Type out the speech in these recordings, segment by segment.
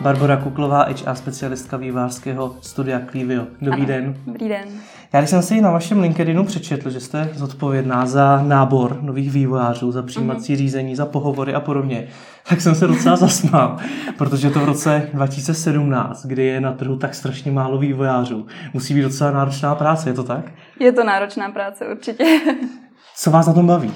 Barbara Kuklová, HR specialistka vývářského studia Clivio. Dobrý Ano, den. Dobrý den. Já když jsem si na vašem LinkedInu přečetl, že jste zodpovědná za nábor nových vývojářů, za přijímací Mhm. řízení, za pohovory a podobně, tak jsem se docela zasmál, protože to v roce 2017, kdy je na trhu tak strašně málo vývojářů, musí být docela náročná práce, je to tak? Je to náročná práce určitě. Co vás na tom baví?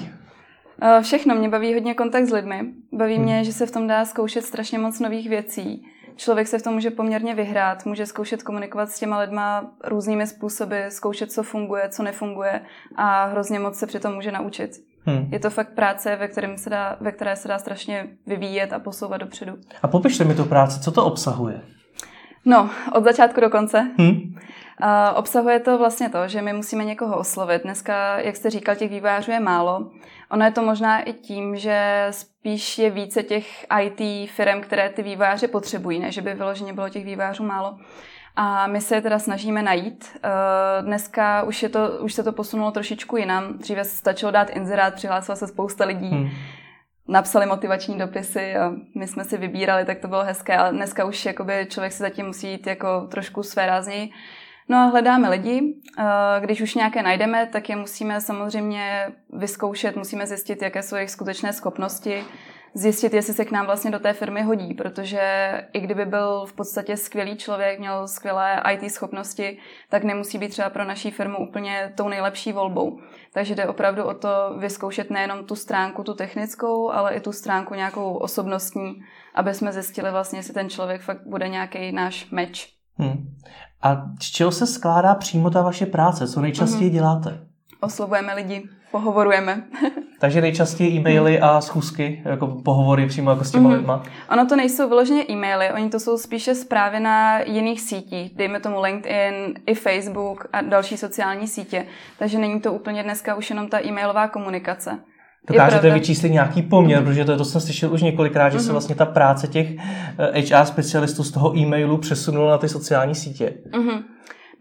Eh, Všechno mě baví hodně kontakt s lidmi. Baví Hmm. mě, že se v tom dá zkoušet strašně moc nových věcí. Člověk se v tom může poměrně vyhrát, může zkoušet komunikovat s těma lidma různými způsoby, zkoušet, co funguje, co nefunguje a hrozně moc se přitom může naučit. Hm. Je to fakt práce, ve, kterém se dá, ve které se dá strašně vyvíjet a posouvat dopředu. A popište mi tu práci, co to obsahuje? No, od začátku do konce. Hm? A obsahuje to vlastně to, že my musíme někoho oslovit. Dneska, jak jste říkal, těch vývojářů je málo. Ono je to možná i tím, že spíš je více těch IT firm, které ty vývojáře potřebují, ne že by vyloženě bylo těch vývojářů málo. A my se je teda snažíme najít. Eh, Dneska už, je to, už se to posunulo trošičku jinam. Dříve stačilo dát inzerát, přihlásila se spousta lidí. Hm. Napsali motivační dopisy a my jsme si vybírali, tak to bylo hezké, ale dneska už jakoby člověk si zatím musí jít jako trošku své rázněji. No a hledáme lidi, když už nějaké najdeme, tak je musíme samozřejmě vyzkoušet, musíme zjistit, jaké jsou jejich skutečné schopnosti, zjistit, jestli se k nám vlastně do té firmy hodí, protože i kdyby byl v podstatě skvělý člověk, měl skvělé IT schopnosti, tak nemusí být třeba pro naší firmu úplně tou nejlepší volbou. Takže jde opravdu o to vyzkoušet nejenom tu stránku, tu technickou, ale i tu stránku nějakou osobnostní, aby jsme zjistili vlastně, jestli ten člověk fakt bude nějaký náš meč. Hm. A z čeho se skládá přímo ta vaše práce? Co nejčastěji Mhm. děláte? Oslovujeme lidi, pohovorujeme. Takže nejčastěji e-maily a schůzky, jako pohovory přímo jako s těma Mhm. lidma. Ono to nejsou vyloženě e-maily, oni to jsou spíše zprávy na jiných sítích, dejme tomu LinkedIn, i Facebook a další sociální sítě. Takže není to úplně dneska už jenom ta e-mailová komunikace. Dokážete vyčíslit nějaký poměr, Mhm. protože to, to jsem slyšel už několikrát, že se vlastně ta práce těch eh, HR specialistů z toho e-mailu přesunula na ty sociální sítě. Mhm.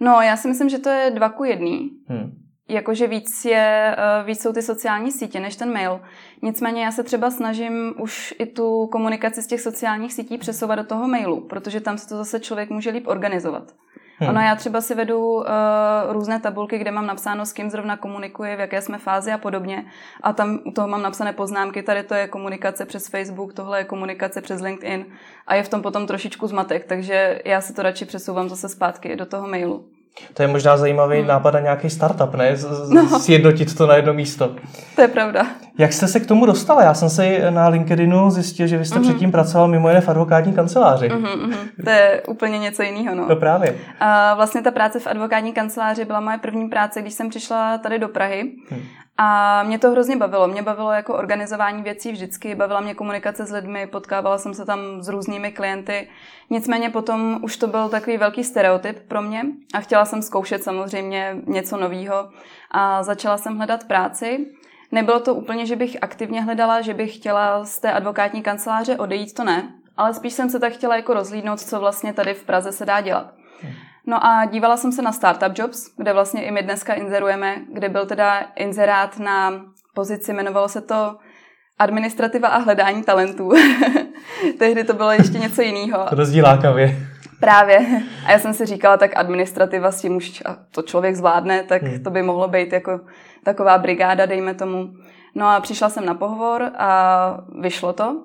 No, já si myslím, že to je dva ku jedný. Hm. Jakože víc, je, eh, víc jsou ty sociální sítě než ten mail. Nicméně já se třeba snažím už i tu komunikaci z těch sociálních sítí přesouvat do toho mailu, protože tam se to zase člověk může líp organizovat. Hm. Ono já třeba si vedu uh, různé tabulky, kde mám napsáno, s kým zrovna komunikuji, v jaké jsme fázi a podobně. A tam u toho mám napsané poznámky, tady to je komunikace přes Facebook, tohle je komunikace přes LinkedIn. A je v tom potom trošičku zmatek, takže já si to radši přesouvám zase zpátky do toho mailu. To je možná zajímavý Hmm. nápad na nějaký startup, ne? Z- z- No. Sjednotit to na jedno místo. To je pravda. Jak jste se k tomu dostala? Já jsem si na LinkedInu zjistil, že vy jste Mhm. předtím pracoval mimo jiné v advokátní kanceláři. Mhm, mhm. To je úplně něco jiného. No. To právě. A vlastně ta práce v advokátní kanceláři byla moje první práce, když jsem přišla tady do Prahy. Hm. A mě to hrozně bavilo. Mě bavilo jako organizování věcí vždycky, bavila mě komunikace s lidmi, potkávala jsem se tam s různými klienty. Nicméně potom už to byl takový velký stereotyp pro mě a chtěla jsem zkoušet samozřejmě něco nového a začala jsem hledat práci. Nebylo to úplně, že bych aktivně hledala, že bych chtěla z té advokátní kanceláře odejít, to ne. Ale spíš jsem se tak chtěla jako rozhlídnout, co vlastně tady v Praze se dá dělat. No a dívala jsem se na Startup Jobs, kde vlastně i my dneska inzerujeme, kde byl teda inzerát na pozici, jmenovalo se to administrativa a hledání talentů. Tehdy to bylo ještě něco jiného. Rozdíl lákavě. Právě. A já jsem si říkala, tak administrativa s tím už a to člověk zvládne, tak Hmm. to by mohlo být jako taková brigáda, dejme tomu. No a přišla jsem na pohovor a vyšlo to.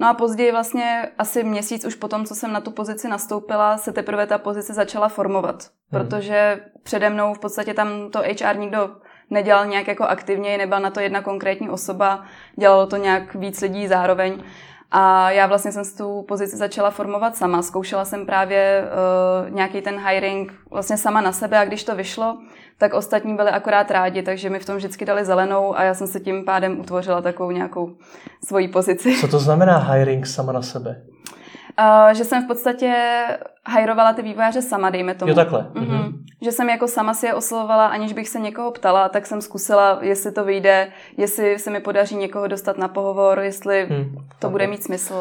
No a později vlastně asi měsíc už potom, co jsem na tu pozici nastoupila, se teprve ta pozice začala formovat. Hmm. Protože přede mnou v podstatě tam to HR nikdo nedělal nějak jako aktivně, nebyla na to jedna konkrétní osoba, dělalo to nějak víc lidí zároveň. A já vlastně jsem si tu pozici začala formovat sama. Zkoušela jsem právě uh, nějaký ten hiring vlastně sama na sebe a když to vyšlo, tak ostatní byli akorát rádi, takže mi v tom vždycky dali zelenou a já jsem se tím pádem utvořila takovou nějakou svoji pozici. Co to znamená hiring sama na sebe? Uh, že jsem v podstatě hajrovala ty vývojáře sama, dejme tomu. Jo, takhle. Mhm. Že jsem jako sama si je oslovovala, aniž bych se někoho ptala, tak jsem zkusila, jestli to vyjde, jestli se mi podaří někoho dostat na pohovor, jestli Hm, to bude mít smysl.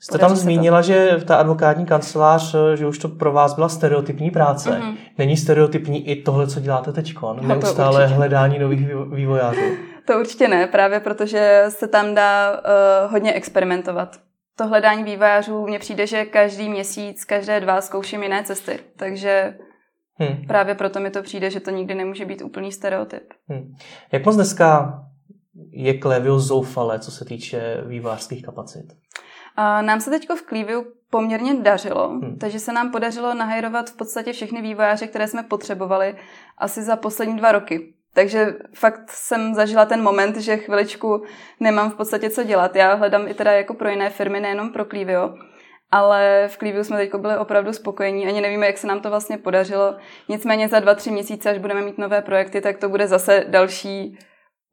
Jste tam se to. zmínila, že ta advokátní kancelář, že už to pro vás byla stereotypní práce. Mhm. Není stereotypní i tohle, co děláte teď? to Neustále hledání nových vývo- vývojářů. To určitě ne, právě protože se tam dá uh, hodně experimentovat. to hledání vývojářů mně přijde, že každý měsíc, každé dva zkouším jiné cesty. Takže hmm. právě proto mi to přijde, že to nikdy nemůže být úplný stereotyp. Hmm. Jak moc dneska je Klevio zoufalé, co se týče vývářských kapacit? A nám se teď v Cleviu poměrně dařilo, hmm. takže se nám podařilo nahajrovat v podstatě všechny vývojáře, které jsme potřebovali asi za poslední dva roky. Takže fakt jsem zažila ten moment, že chviličku nemám v podstatě co dělat. Já hledám i teda jako pro jiné firmy, nejenom pro Clivio. Ale v Cliviu jsme teď byli opravdu spokojení, ani nevíme, jak se nám to vlastně podařilo. Nicméně za dva, tři měsíce, až budeme mít nové projekty, tak to bude zase další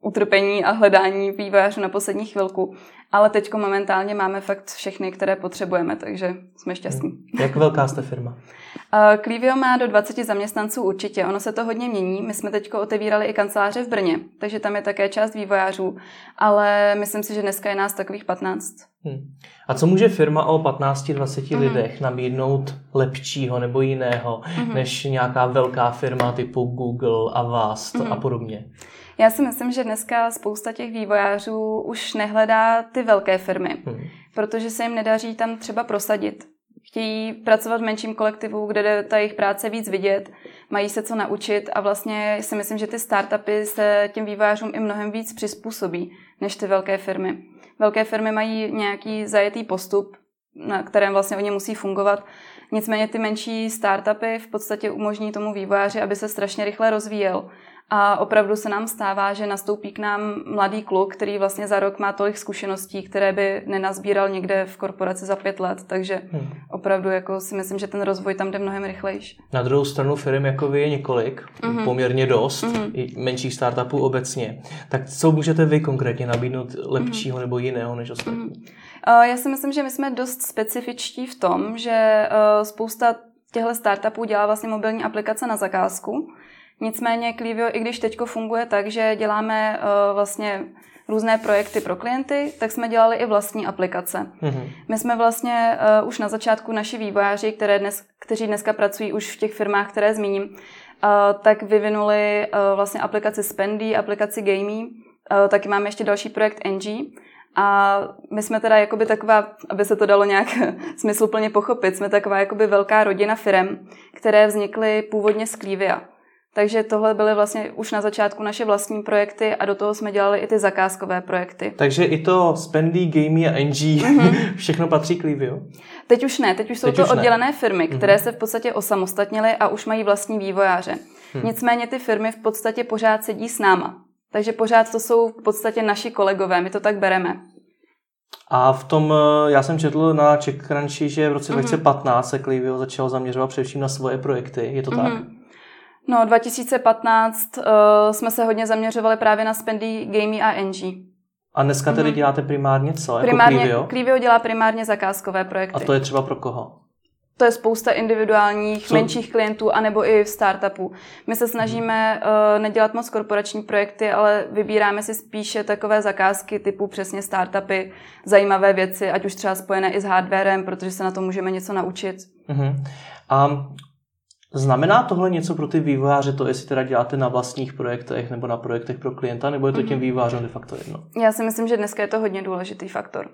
utrpení a hledání vývojářů na poslední chvilku. Ale teď momentálně máme fakt všechny, které potřebujeme, takže jsme šťastní. Jak velká jste firma? Clivio má do 20 zaměstnanců určitě, ono se to hodně mění. My jsme teď otevírali i kanceláře v Brně, takže tam je také část vývojářů, ale myslím si, že dneska je nás takových 15. Hmm. A co může firma o 15-20 hmm. lidech nabídnout lepšího nebo jiného, hmm. než nějaká velká firma typu Google, Avast hmm. a podobně? Já si myslím, že dneska spousta těch vývojářů už nehledá ty velké firmy, hmm. protože se jim nedaří tam třeba prosadit. Chtějí pracovat v menším kolektivu, kde jde ta jejich práce víc vidět, mají se co naučit a vlastně si myslím, že ty startupy se těm vývojářům i mnohem víc přizpůsobí než ty velké firmy. Velké firmy mají nějaký zajetý postup, na kterém vlastně oni musí fungovat. Nicméně ty menší startupy v podstatě umožní tomu vývojáři, aby se strašně rychle rozvíjel a opravdu se nám stává, že nastoupí k nám mladý kluk, který vlastně za rok má tolik zkušeností, které by nenazbíral někde v korporaci za pět let. Takže hmm. opravdu jako si myslím, že ten rozvoj tam jde mnohem rychlejší. Na druhou stranu firm jako vy je několik, mm-hmm. poměrně dost, mm-hmm. i menších startupů obecně. Tak co můžete vy konkrétně nabídnout lepšího mm-hmm. nebo jiného než ostatní? Mm-hmm. Já si myslím, že my jsme dost specifičtí v tom, že eh, spousta těchto startupů dělá vlastně mobilní aplikace na zakázku, Nicméně Clivio, i když teď funguje tak, že děláme uh, vlastně různé projekty pro klienty, tak jsme dělali i vlastní aplikace. Mm-hmm. My jsme vlastně uh, už na začátku naši vývojáři, které dnes, kteří dneska pracují už v těch firmách, které zmíním, uh, tak vyvinuli uh, vlastně aplikaci Spendy, aplikaci Gamey, uh, taky máme ještě další projekt NG. A my jsme teda jakoby taková, aby se to dalo nějak smysluplně pochopit, jsme taková jakoby velká rodina firem, které vznikly původně z Clivia. Takže tohle byly vlastně už na začátku naše vlastní projekty a do toho jsme dělali i ty zakázkové projekty. Takže i to Spendy, Gamey a NG, mm-hmm. všechno patří k Livio? Teď už ne, teď už jsou teď to už oddělené ne. firmy, které mm-hmm. se v podstatě osamostatnily a už mají vlastní vývojáře. Hmm. Nicméně ty firmy v podstatě pořád sedí s náma. Takže pořád to jsou v podstatě naši kolegové, my to tak bereme. A v tom, eh, já jsem četl na CheckCrunchi, že v roce mm-hmm. 2015 se Clivio začalo zaměřovat především na svoje projekty. Je to mm-hmm. tak? No, 2015 uh, jsme se hodně zaměřovali právě na Spendy, Gamey a NG. A dneska tedy mm-hmm. děláte primárně co? Jako primárně, jako Clivio? Clivio dělá primárně zakázkové projekty. A to je třeba pro koho? To je spousta individuálních, Co? menších klientů, anebo i startupů. My se snažíme uh, nedělat moc korporační projekty, ale vybíráme si spíše takové zakázky typu přesně startupy, zajímavé věci, ať už třeba spojené i s hardwarem, protože se na to můžeme něco naučit. Uh-huh. A Znamená tohle něco pro ty vývojáře, to jestli teda děláte na vlastních projektech nebo na projektech pro klienta, nebo je to těm mhm. vývojářům de facto jedno? Já si myslím, že dneska je to hodně důležitý faktor.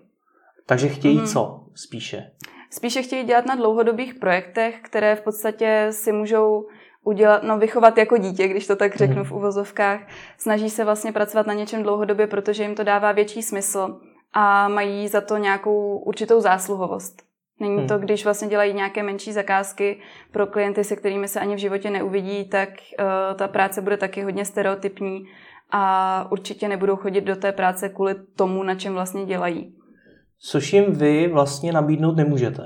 Takže chtějí mm. co spíše? Spíše chtějí dělat na dlouhodobých projektech, které v podstatě si můžou udělat, no vychovat jako dítě, když to tak řeknu mm. v uvozovkách. Snaží se vlastně pracovat na něčem dlouhodobě, protože jim to dává větší smysl a mají za to nějakou určitou zásluhovost. Není hmm. to, když vlastně dělají nějaké menší zakázky pro klienty, se kterými se ani v životě neuvidí, tak uh, ta práce bude taky hodně stereotypní a určitě nebudou chodit do té práce kvůli tomu, na čem vlastně dělají. Což jim vy vlastně nabídnout nemůžete.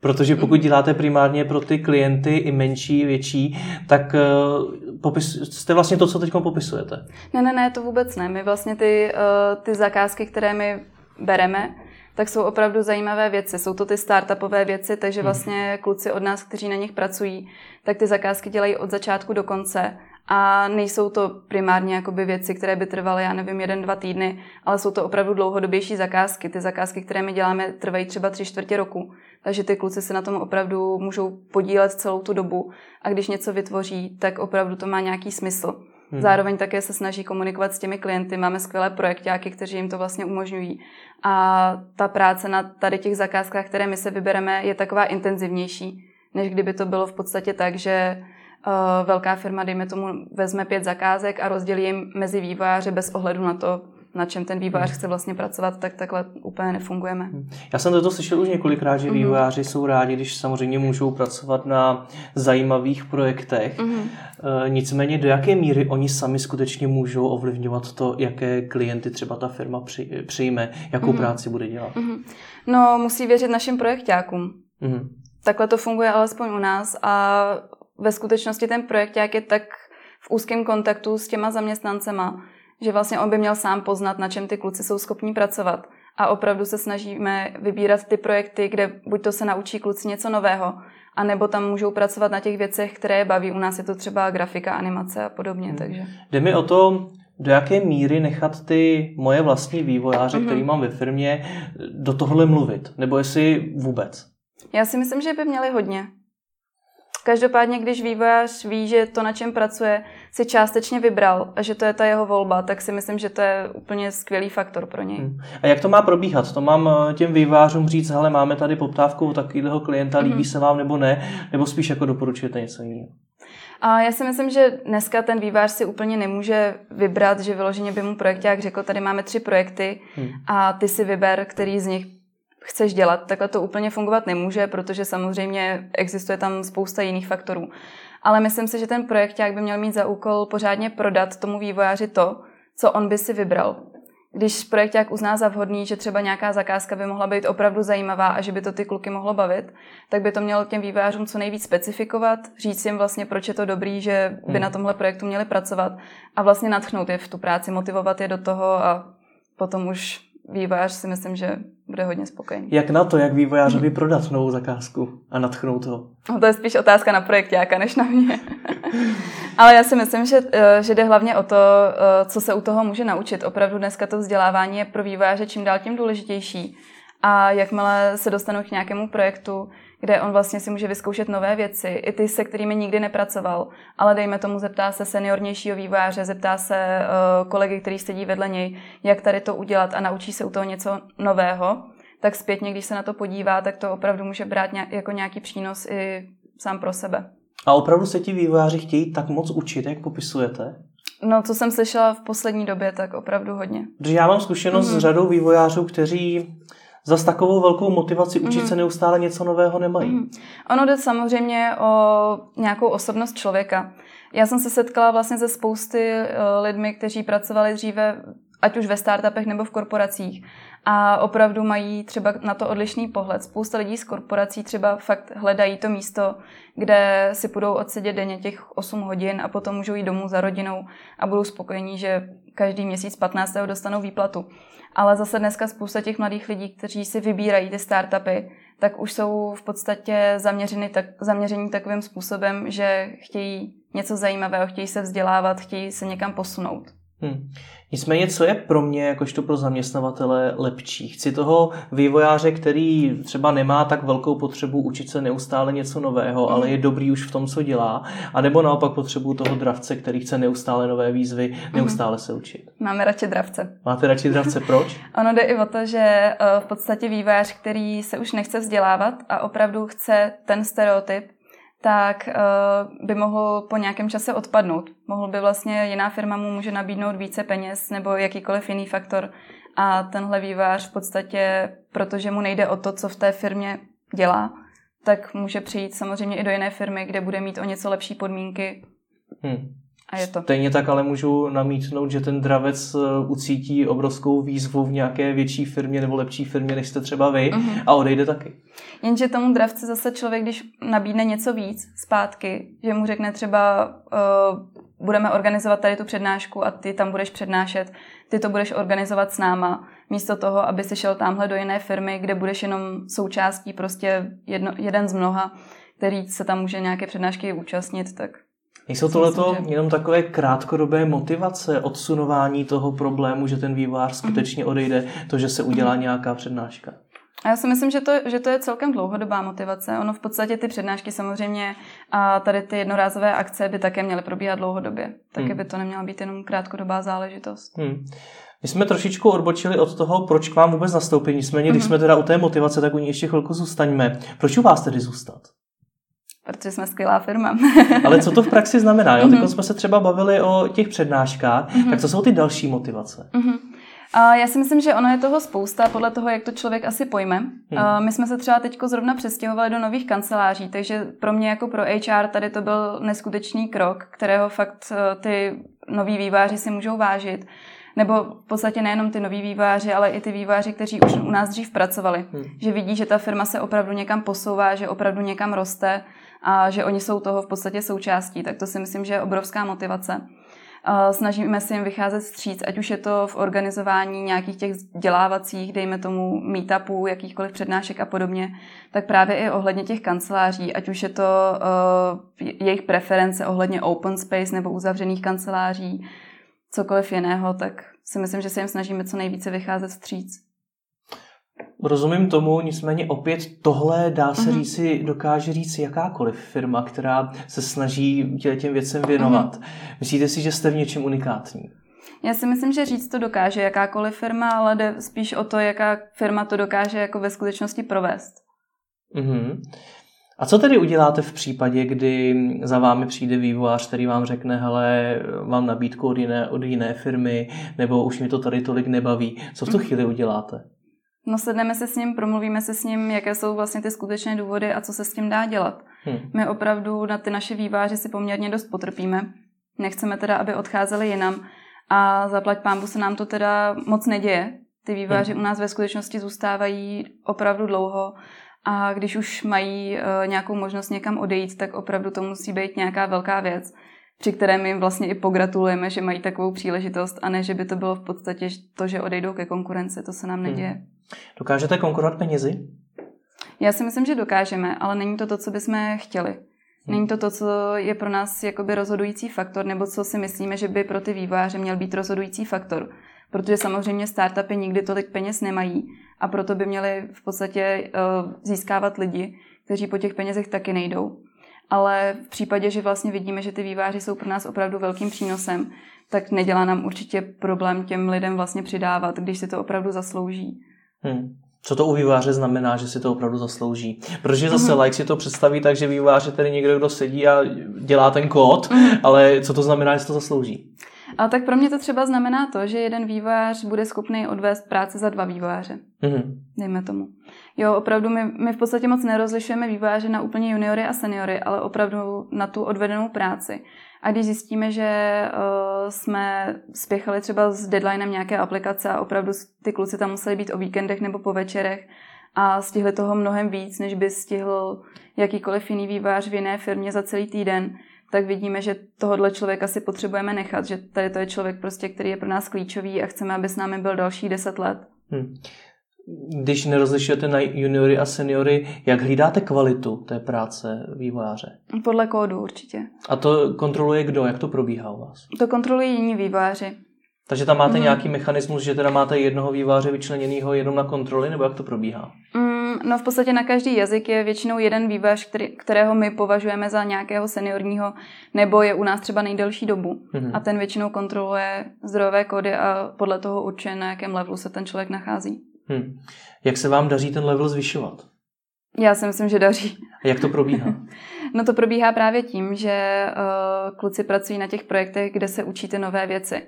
Protože pokud hmm. děláte primárně pro ty klienty i menší, větší, tak uh, popis, jste vlastně to, co teď popisujete. Ne, ne, ne, to vůbec ne. My vlastně ty, uh, ty zakázky, které my bereme, tak jsou opravdu zajímavé věci. Jsou to ty startupové věci, takže hmm. vlastně kluci od nás, kteří na nich pracují, tak ty zakázky dělají od začátku do konce a nejsou to primárně jakoby věci, které by trvaly, já nevím, jeden, dva týdny, ale jsou to opravdu dlouhodobější zakázky. Ty zakázky, které my děláme, trvají třeba tři čtvrtě roku. Takže ty kluci se na tom opravdu můžou podílet celou tu dobu a když něco vytvoří, tak opravdu to má nějaký smysl. Hmm. Zároveň také se snaží komunikovat s těmi klienty. Máme skvělé projektáky, kteří jim to vlastně umožňují. A ta práce na tady těch zakázkách, které my se vybereme, je taková intenzivnější, než kdyby to bylo v podstatě tak, že uh, velká firma, dejme tomu, vezme pět zakázek a rozdělí jim mezi vývojáře bez ohledu na to, na čem ten vývojář hmm. chce vlastně pracovat, tak takhle úplně nefungujeme. Hmm. Já jsem toto slyšel už několikrát, že mhm. vývojáři mm-hmm. jsou rádi, když samozřejmě můžou pracovat na zajímavých projektech. Mm-hmm. E, nicméně do jaké míry oni sami skutečně můžou ovlivňovat to, jaké klienty třeba ta firma při, přijme, jakou mm-hmm. práci bude dělat? Mm-hmm. No, musí věřit našim projektákům. Mm-hmm. Takhle to funguje alespoň u nás a ve skutečnosti ten projekták je tak v úzkém kontaktu s těma zaměstnancema, že vlastně on by měl sám poznat, na čem ty kluci jsou schopní pracovat. A opravdu se snažíme vybírat ty projekty, kde buď to se naučí kluci něco nového, anebo tam můžou pracovat na těch věcech, které je baví. U nás je to třeba grafika, animace a podobně. Hmm. Takže. Jde mi o to, do jaké míry nechat ty moje vlastní vývojáře, mm-hmm. který mám ve firmě, do tohle mluvit? Nebo jestli vůbec? Já si myslím, že by měli hodně. Každopádně, když vývojář ví, že to, na čem pracuje, si částečně vybral a že to je ta jeho volba, tak si myslím, že to je úplně skvělý faktor pro něj. Hmm. A jak to má probíhat? To mám eh, těm vývojářům říct, hele, máme tady poptávku u takového klienta, líbí hmm. se vám nebo ne, nebo spíš jako doporučujete něco jiného? A já si myslím, že dneska ten vývář si úplně nemůže vybrat, že vyloženě by mu projekták řekl, tady máme tři projekty hmm. a ty si vyber, který z nich chceš dělat. Takhle to úplně fungovat nemůže, protože samozřejmě existuje tam spousta jiných faktorů. Ale myslím si, že ten projekták by měl mít za úkol pořádně prodat tomu vývojáři to, co on by si vybral. Když projekták uzná za vhodný, že třeba nějaká zakázka by mohla být opravdu zajímavá a že by to ty kluky mohlo bavit, tak by to měl těm vývojářům co nejvíc specifikovat, říct jim vlastně, proč je to dobrý, že by hmm. na tomhle projektu měli pracovat a vlastně natchnout je v tu práci, motivovat je do toho a potom už vývojář si myslím, že bude hodně spokojený. Jak na to, jak vývojářovi prodat novou zakázku a natchnout ho? No, to je spíš otázka na projektáka, než na mě. Ale já si myslím, že, eh, že jde hlavně o to, eh, co se u toho může naučit. Opravdu dneska to vzdělávání je pro vývojáře čím dál tím důležitější. A jakmile se dostanou k nějakému projektu, kde on vlastně si může vyzkoušet nové věci, i ty, se kterými nikdy nepracoval, ale dejme tomu, zeptá se seniornějšího vývojáře, zeptá se uh, kolegy, který sedí vedle něj, jak tady to udělat a naučí se u toho něco nového, tak zpětně, když se na to podívá, tak to opravdu může brát nějak, jako nějaký přínos i sám pro sebe. A opravdu se ti vývojáři chtějí tak moc učit, jak popisujete? No, co jsem slyšela v poslední době, tak opravdu hodně. Protože já mám zkušenost mm-hmm. s řadou vývojářů, kteří zas takovou velkou motivaci učit mm-hmm. se neustále něco nového nemají. Mm-hmm. Ono jde samozřejmě o nějakou osobnost člověka. Já jsem se setkala vlastně se spousty uh, lidmi, kteří pracovali dříve ať už ve startupech nebo v korporacích a opravdu mají třeba na to odlišný pohled. Spousta lidí z korporací třeba fakt hledají to místo, kde si budou odsedět denně těch 8 hodin a potom můžou jít domů za rodinou a budou spokojení, že každý měsíc 15. dostanou výplatu. Ale zase dneska spousta těch mladých lidí, kteří si vybírají ty startupy, tak už jsou v podstatě zaměřeni, tak, zaměření takovým způsobem, že chtějí něco zajímavého, chtějí se vzdělávat, chtějí se někam posunout. Hmm. Nicméně, co je pro mě, jakožto pro zaměstnavatele, lepší? Chci toho vývojáře, který třeba nemá tak velkou potřebu učit se neustále něco nového, ale je dobrý už v tom, co dělá, a nebo naopak potřebu toho dravce, který chce neustále nové výzvy, neustále se učit? Máme radši dravce. Máte radši dravce, proč? ono jde i o to, že eh, v podstatě vývojář, který se už nechce vzdělávat a opravdu chce ten stereotyp, tak uh, by mohl po nějakém čase odpadnout. Mohl by vlastně jiná firma mu může nabídnout více peněz nebo jakýkoliv jiný faktor a tenhle vývář v podstatě, protože mu nejde o to, co v té firmě dělá, tak může přijít samozřejmě i do jiné firmy, kde bude mít o něco lepší podmínky. Hmm. A je to. Stejně tak ale můžu namítnout, že ten dravec eh, ucítí obrovskou výzvu v nějaké větší firmě nebo lepší firmě, než jste třeba vy uh-huh. a odejde taky. Jenže tomu dravci zase člověk, když nabídne něco víc zpátky, že mu řekne třeba uh, budeme organizovat tady tu přednášku a ty tam budeš přednášet, ty to budeš organizovat s náma, místo toho, aby si šel tamhle do jiné firmy, kde budeš jenom součástí prostě jedno, jeden z mnoha, který se tam může nějaké přednášky účastnit, tak Nejsou tohleto že... jenom takové krátkodobé motivace, odsunování toho problému, že ten vývojář skutečně odejde, to, že se udělá nějaká přednáška? A já si myslím, že to, že to je celkem dlouhodobá motivace. Ono v podstatě ty přednášky samozřejmě a tady ty jednorázové akce by také měly probíhat dlouhodobě. Taky hmm. by to neměla být jenom krátkodobá záležitost. Hmm. My jsme trošičku odbočili od toho, proč k vám vůbec nastoupit. Nicméně, když mm-hmm. jsme teda u té motivace, tak u ní ještě chvilku zůstaňme. Proč u vás tedy zůstat? Protože jsme skvělá firma. Ale co to v praxi znamená? Jo? Mm-hmm. Teď jsme se třeba bavili o těch přednáškách, mm-hmm. tak co jsou ty další motivace? Mm-hmm. A já si myslím, že ono je toho spousta podle toho, jak to člověk asi pojme. Hmm. My jsme se třeba teď zrovna přestěhovali do nových kanceláří, takže pro mě jako pro HR tady to byl neskutečný krok, kterého fakt eh, ty noví výváři si můžou vážit nebo v podstatě nejenom ty noví výváři, ale i ty výváři, kteří už u nás dřív pracovali. Hmm. Že vidí, že ta firma se opravdu někam posouvá, že opravdu někam roste a že oni jsou toho v podstatě součástí. Tak to si myslím, že je obrovská motivace. Snažíme se jim vycházet vstříc, ať už je to v organizování nějakých těch vzdělávacích, dejme tomu meetupů, jakýchkoliv přednášek a podobně, tak právě i ohledně těch kanceláří, ať už je to uh, jejich preference ohledně open space nebo uzavřených kanceláří, cokoliv jiného, tak si myslím, že se jim snažíme co nejvíce vycházet vstříc. Rozumím tomu, nicméně opět tohle dá se mm-hmm. říci, dokáže říct jakákoliv firma, která se snaží těm věcem věnovat. Mm-hmm. Myslíte si, že jste v něčem unikátní? Já si myslím, že říct to dokáže jakákoliv firma, ale jde spíš o to, jaká firma to dokáže jako ve skutečnosti provést. Mm-hmm. A co tedy uděláte v případě, kdy za vámi přijde vývojář, který vám řekne, hele, mám nabídku od jiné, od jiné firmy, nebo už mi to tady tolik nebaví. Co v tu chvíli uděláte? No sedneme se s ním, promluvíme se s ním, jaké jsou vlastně ty skutečné důvody a co se s tím dá dělat. Hmm. My opravdu na ty naše výváři si poměrně dost potrpíme. Nechceme teda, aby odcházeli jinam a zaplať pámbu se nám to teda moc neděje. Ty výváři hmm. u nás ve skutečnosti zůstávají opravdu dlouho a když už mají uh, nějakou možnost někam odejít, tak opravdu to musí být nějaká velká věc, při které my jim vlastně i pogratulujeme, že mají takovou příležitost a ne, že by to bylo v podstatě to, že odejdou ke konkurenci, to se nám hmm. neděje. Hmm. Dokážete konkurovat penězi? Já si myslím, že dokážeme, ale není to to, co bychom chtěli. Hmm. Není to to, co je pro nás jakoby rozhodující faktor, nebo co si myslíme, že by pro ty vývojáře měl být rozhodující faktor. Protože samozřejmě startupy nikdy tolik peněz nemají a proto by měli v podstatě uh, získávat lidi, kteří po těch penězech taky nejdou. Ale v případě, že vlastně vidíme, že ty výváři jsou pro nás opravdu velkým přínosem, tak nedělá nám určitě problém těm lidem vlastně přidávat, když si to opravdu zaslouží. Hmm. Co to u výváře znamená, že si to opravdu zaslouží? Protože zase mm-hmm. like si to představí tak, že vývář je tedy někdo, kdo sedí a dělá ten kód, mm-hmm. ale co to znamená, že si to zaslouží? A tak pro mě to třeba znamená to, že jeden vývojář bude schopný odvést práci za dva vývojáře. Mm-hmm. Dejme tomu. Jo, opravdu my, my v podstatě moc nerozlišujeme vývojáře na úplně juniory a seniory, ale opravdu na tu odvedenou práci. A když zjistíme, že uh, jsme spěchali třeba s deadlinem nějaké aplikace a opravdu ty kluci tam museli být o víkendech nebo po večerech a stihli toho mnohem víc, než by stihl jakýkoliv jiný vývář v jiné firmě za celý týden, tak vidíme, že tohohle člověka si potřebujeme nechat, že tady to je člověk prostě, který je pro nás klíčový a chceme, aby s námi byl další deset let. Hmm. Když nerozlišujete na juniory a seniory, jak hlídáte kvalitu té práce vývojáře? Podle kódu určitě. A to kontroluje kdo? Jak to probíhá u vás? To kontrolují jiní vývojáři. Takže tam máte mm. nějaký mechanismus, že teda máte jednoho výváře vyčleněného jenom na kontroly, nebo jak to probíhá? Mm, no v podstatě na každý jazyk je většinou jeden vývář, který, kterého my považujeme za nějakého seniorního, nebo je u nás třeba nejdelší dobu. Mm. A ten většinou kontroluje zdrojové kódy a podle toho určuje, na jakém levelu se ten člověk nachází. Hmm. Jak se vám daří ten level zvyšovat? Já si myslím, že daří. A jak to probíhá? no to probíhá právě tím, že uh, kluci pracují na těch projektech, kde se učíte nové věci.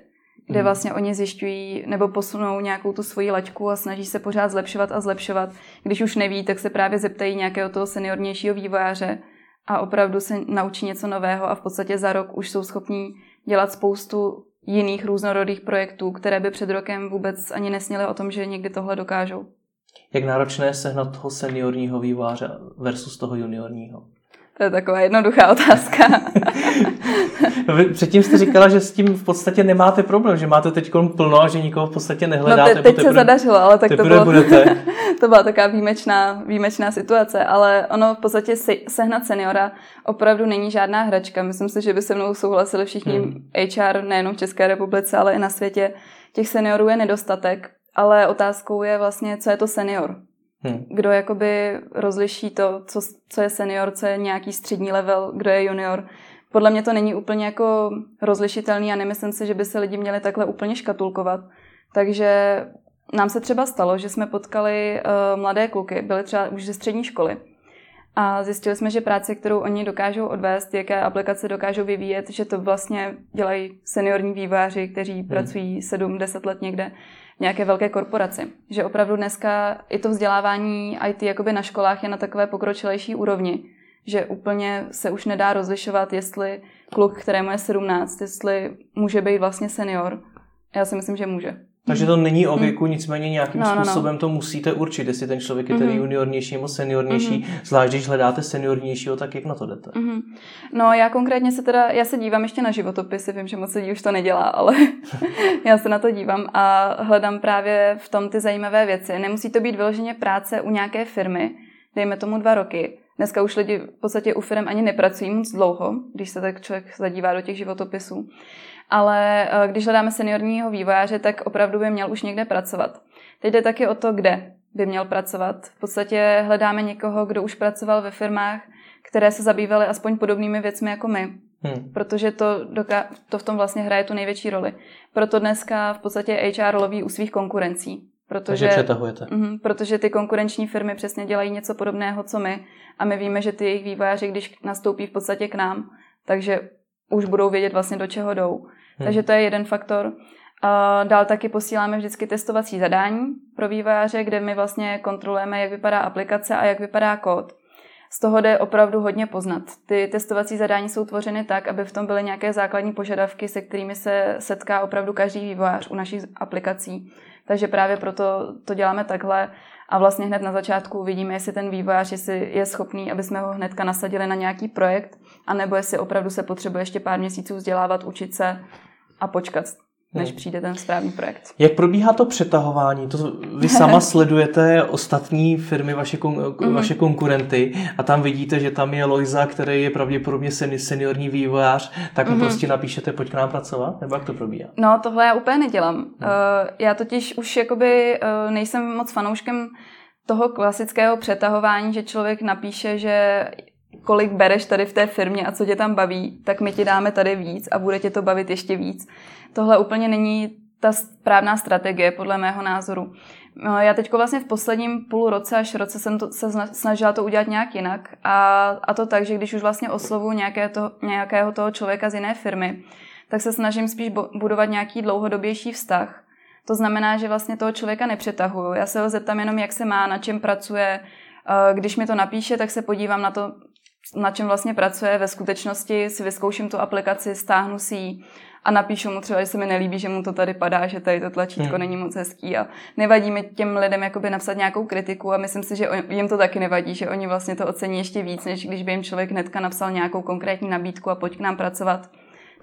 Kde hmm. vlastně oni zjišťují nebo posunou nějakou tu svoji laťku a snaží se pořád zlepšovat a zlepšovat. Když už neví, tak se právě zeptají nějakého toho seniornějšího vývojáře a opravdu se naučí něco nového a v podstatě za rok už jsou schopní dělat spoustu jiných různorodých projektů, které by před rokem vůbec ani nesněly o tom, že někdy tohle dokážou. Jak náročné je sehnat toho seniorního výváře versus toho juniorního? To je taková jednoduchá otázka. Předtím jste říkala, že s tím v podstatě nemáte problém, že máte teď plno a že nikoho v podstatě nehledáte. No te, teď teprve, se zadařilo, ale tak to, bylo, to byla taková výjimečná, výjimečná situace, ale ono v podstatě sehnat seniora opravdu není žádná hračka. Myslím si, že by se mnou souhlasili všichni hmm. HR, nejenom v České republice, ale i na světě. Těch seniorů je nedostatek, ale otázkou je vlastně, co je to senior. Hmm. Kdo jakoby rozliší to, co, co je senior, co je nějaký střední level, kdo je junior. Podle mě to není úplně jako rozlišitelný a nemyslím si, že by se lidi měli takhle úplně škatulkovat. Takže nám se třeba stalo, že jsme potkali uh, mladé kluky, byly třeba už ze střední školy. A zjistili jsme, že práce, kterou oni dokážou odvést, jaké aplikace dokážou vyvíjet, že to vlastně dělají seniorní výváři, kteří hmm. pracují 7-10 let někde nějaké velké korporaci. Že opravdu dneska i to vzdělávání IT jakoby na školách je na takové pokročilejší úrovni, že úplně se už nedá rozlišovat, jestli kluk, kterému je 17, jestli může být vlastně senior. Já si myslím, že může. Takže to není o věku, nicméně nějakým no, způsobem no, no. to musíte určit, jestli ten člověk je tedy mm-hmm. juniornější nebo seniornější. Mm-hmm. Zvlášť, když hledáte seniornějšího, tak jak na to jdete? Mm-hmm. No já konkrétně se teda, já se dívám ještě na životopisy, vím, že moc lidí už to nedělá, ale já se na to dívám a hledám právě v tom ty zajímavé věci. Nemusí to být vyloženě práce u nějaké firmy, dejme tomu dva roky. Dneska už lidi v podstatě u firm ani nepracují moc dlouho, když se tak člověk zadívá do těch životopisů ale eh, když hledáme seniorního vývojáře, tak opravdu by měl už někde pracovat. Teď jde taky o to, kde by měl pracovat. V podstatě hledáme někoho, kdo už pracoval ve firmách, které se zabývaly aspoň podobnými věcmi jako my. Hmm. Protože to, doká- to v tom vlastně hraje tu největší roli. Proto dneska v podstatě HR loví u svých konkurencí. Protože, Takže přetahujete. Mm, protože ty konkurenční firmy přesně dělají něco podobného, co my. A my víme, že ty jejich vývojáři, když nastoupí v podstatě k nám, takže už budou vědět vlastně, do čeho jdou. Hmm. Takže to je jeden faktor. Dál taky posíláme vždycky testovací zadání pro vývojáře, kde my vlastně kontrolujeme, jak vypadá aplikace a jak vypadá kód. Z toho jde opravdu hodně poznat. Ty testovací zadání jsou tvořeny tak, aby v tom byly nějaké základní požadavky, se kterými se setká opravdu každý vývojář u našich aplikací. Takže právě proto to děláme takhle a vlastně hned na začátku vidíme, jestli ten vývojář jestli je schopný, aby jsme ho hnedka nasadili na nějaký projekt, anebo jestli opravdu se potřebuje ještě pár měsíců vzdělávat, učit se a počkat, než hmm. přijde ten správný projekt. Jak probíhá to přetahování? To vy sama sledujete ostatní firmy, vaše, kon, mm-hmm. vaše konkurenty a tam vidíte, že tam je Loiza, který je pravděpodobně seniorní vývojář, tak mm-hmm. prostě napíšete, pojď k nám pracovat? Nebo jak to probíhá? No, tohle já úplně nedělám. Hmm. Já totiž už jakoby uh, nejsem moc fanouškem toho klasického přetahování, že člověk napíše, že kolik bereš tady v té firmě a co tě tam baví, tak my ti dáme tady víc a bude tě to bavit ještě víc. Tohle úplně není ta správná strategie, podle mého názoru. No, já teď vlastně v posledním půl roce až roce jsem to, se snažila to udělat nějak jinak. A, a to tak, že když už vlastně oslovu nějaké to, nějakého toho člověka z jiné firmy, tak se snažím spíš budovat nějaký dlouhodobější vztah. To znamená, že vlastně toho člověka nepřetahuju. Já se ho zeptám jenom, jak se má, na čem pracuje. Když mi to napíše, tak se podívám na to, na čem vlastně pracuje. Ve skutečnosti si vyzkouším tu aplikaci, stáhnu si ji a napíšu mu třeba, že se mi nelíbí, že mu to tady padá, že tady to tlačítko hmm. není moc hezký a nevadí mi těm lidem jakoby napsat nějakou kritiku a myslím si, že jim to taky nevadí, že oni vlastně to ocení ještě víc, než když by jim člověk hnedka napsal nějakou konkrétní nabídku a pojď k nám pracovat.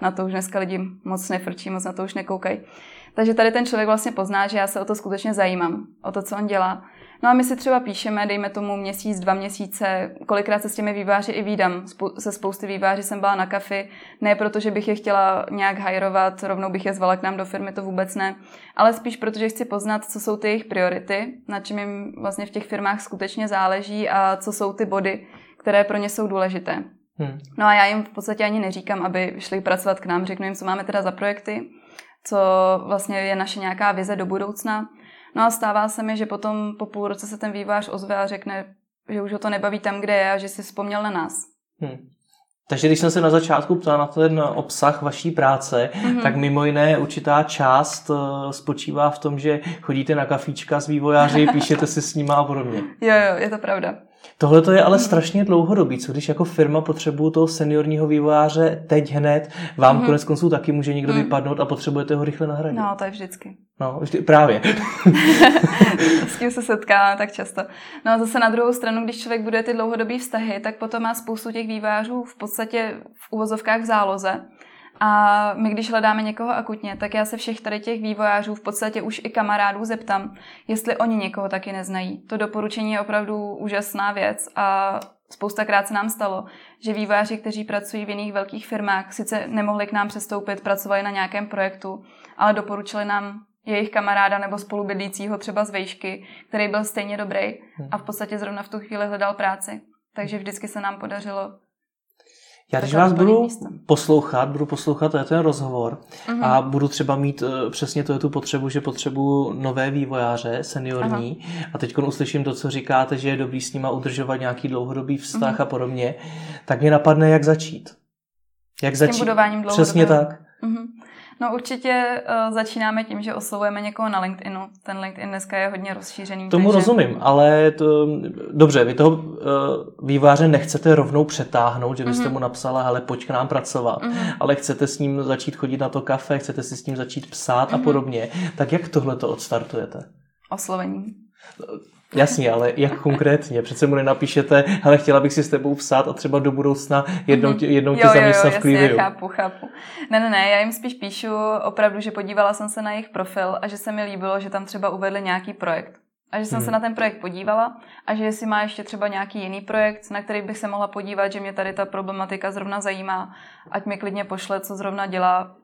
Na to už dneska lidi moc nefrčí, moc na to už nekoukají. Takže tady ten člověk vlastně pozná, že já se o to skutečně zajímám, o to, co on dělá. No a my si třeba píšeme, dejme tomu měsíc, dva měsíce, kolikrát se s těmi výváři i výdám. Se spousty výváři jsem byla na kafi, ne proto, že bych je chtěla nějak hajrovat, rovnou bych je zvala k nám do firmy, to vůbec ne, ale spíš proto, že chci poznat, co jsou ty jejich priority, na čem jim vlastně v těch firmách skutečně záleží a co jsou ty body, které pro ně jsou důležité. Hmm. No a já jim v podstatě ani neříkám, aby šli pracovat k nám, řeknu jim, co máme teda za projekty, co vlastně je naše nějaká vize do budoucna. No a stává se mi, že potom po půl roce se ten vývář ozve a řekne, že už ho to nebaví tam, kde je a že si vzpomněl na nás. Hmm. Takže když jsem se na začátku ptal na ten obsah vaší práce, mm-hmm. tak mimo jiné určitá část eh, spočívá v tom, že chodíte na kafíčka s vývojáři, píšete si s nima a podobně. Jo, jo, je to pravda. Tohle to je ale strašně dlouhodobý. Co když jako firma potřebuje toho seniorního vývojáře teď hned, vám mm-hmm. konec konců taky může někdo mm. vypadnout a potřebujete ho rychle nahradit. No, to je vždycky. No, vždy, právě. S tím se setkáme tak často. No a zase na druhou stranu, když člověk bude ty dlouhodobé vztahy, tak potom má spoustu těch vývářů v podstatě v uvozovkách v záloze. A my, když hledáme někoho akutně, tak já se všech tady těch vývojářů, v podstatě už i kamarádů zeptám, jestli oni někoho taky neznají. To doporučení je opravdu úžasná věc a spoustakrát se nám stalo, že vývojáři, kteří pracují v jiných velkých firmách, sice nemohli k nám přestoupit, pracovali na nějakém projektu, ale doporučili nám jejich kamaráda nebo spolubydlícího třeba z vejšky, který byl stejně dobrý a v podstatě zrovna v tu chvíli hledal práci. Takže vždycky se nám podařilo já když vás budu poslouchat, budu poslouchat ten rozhovor uh-huh. a budu třeba mít uh, přesně to je tu potřebu, že potřebuji nové vývojáře, seniorní uh-huh. a teď uslyším to, co říkáte, že je dobrý s nima udržovat nějaký dlouhodobý vztah uh-huh. a podobně, tak mě napadne, jak začít. Jak začít? S tím budováním Přesně tak. Uh-huh. No určitě uh, začínáme tím, že oslovujeme někoho na LinkedInu. Ten LinkedIn dneska je hodně rozšířený. Tomu takže... rozumím, ale to, dobře, vy toho uh, výváře nechcete rovnou přetáhnout, že byste mm-hmm. mu napsala, hele, pojď k nám pracovat, mm-hmm. ale chcete s ním začít chodit na to kafe, chcete si s ním začít psát mm-hmm. a mhm. podobně. Tak jak tohle to odstartujete? Oslovení. Jasně, ale jak konkrétně? Přece mu nenapíšete, ale chtěla bych si s tebou psát a třeba do budoucna jednou, tě, jednou tě zaměstnat v Cleaviu. chápu, chápu. Ne, ne, ne, já jim spíš píšu opravdu, že podívala jsem se na jejich profil a že se mi líbilo, že tam třeba uvedli nějaký projekt. A že jsem hmm. se na ten projekt podívala a že jestli má ještě třeba nějaký jiný projekt, na který bych se mohla podívat, že mě tady ta problematika zrovna zajímá, ať mi klidně pošle, co zrovna dělá,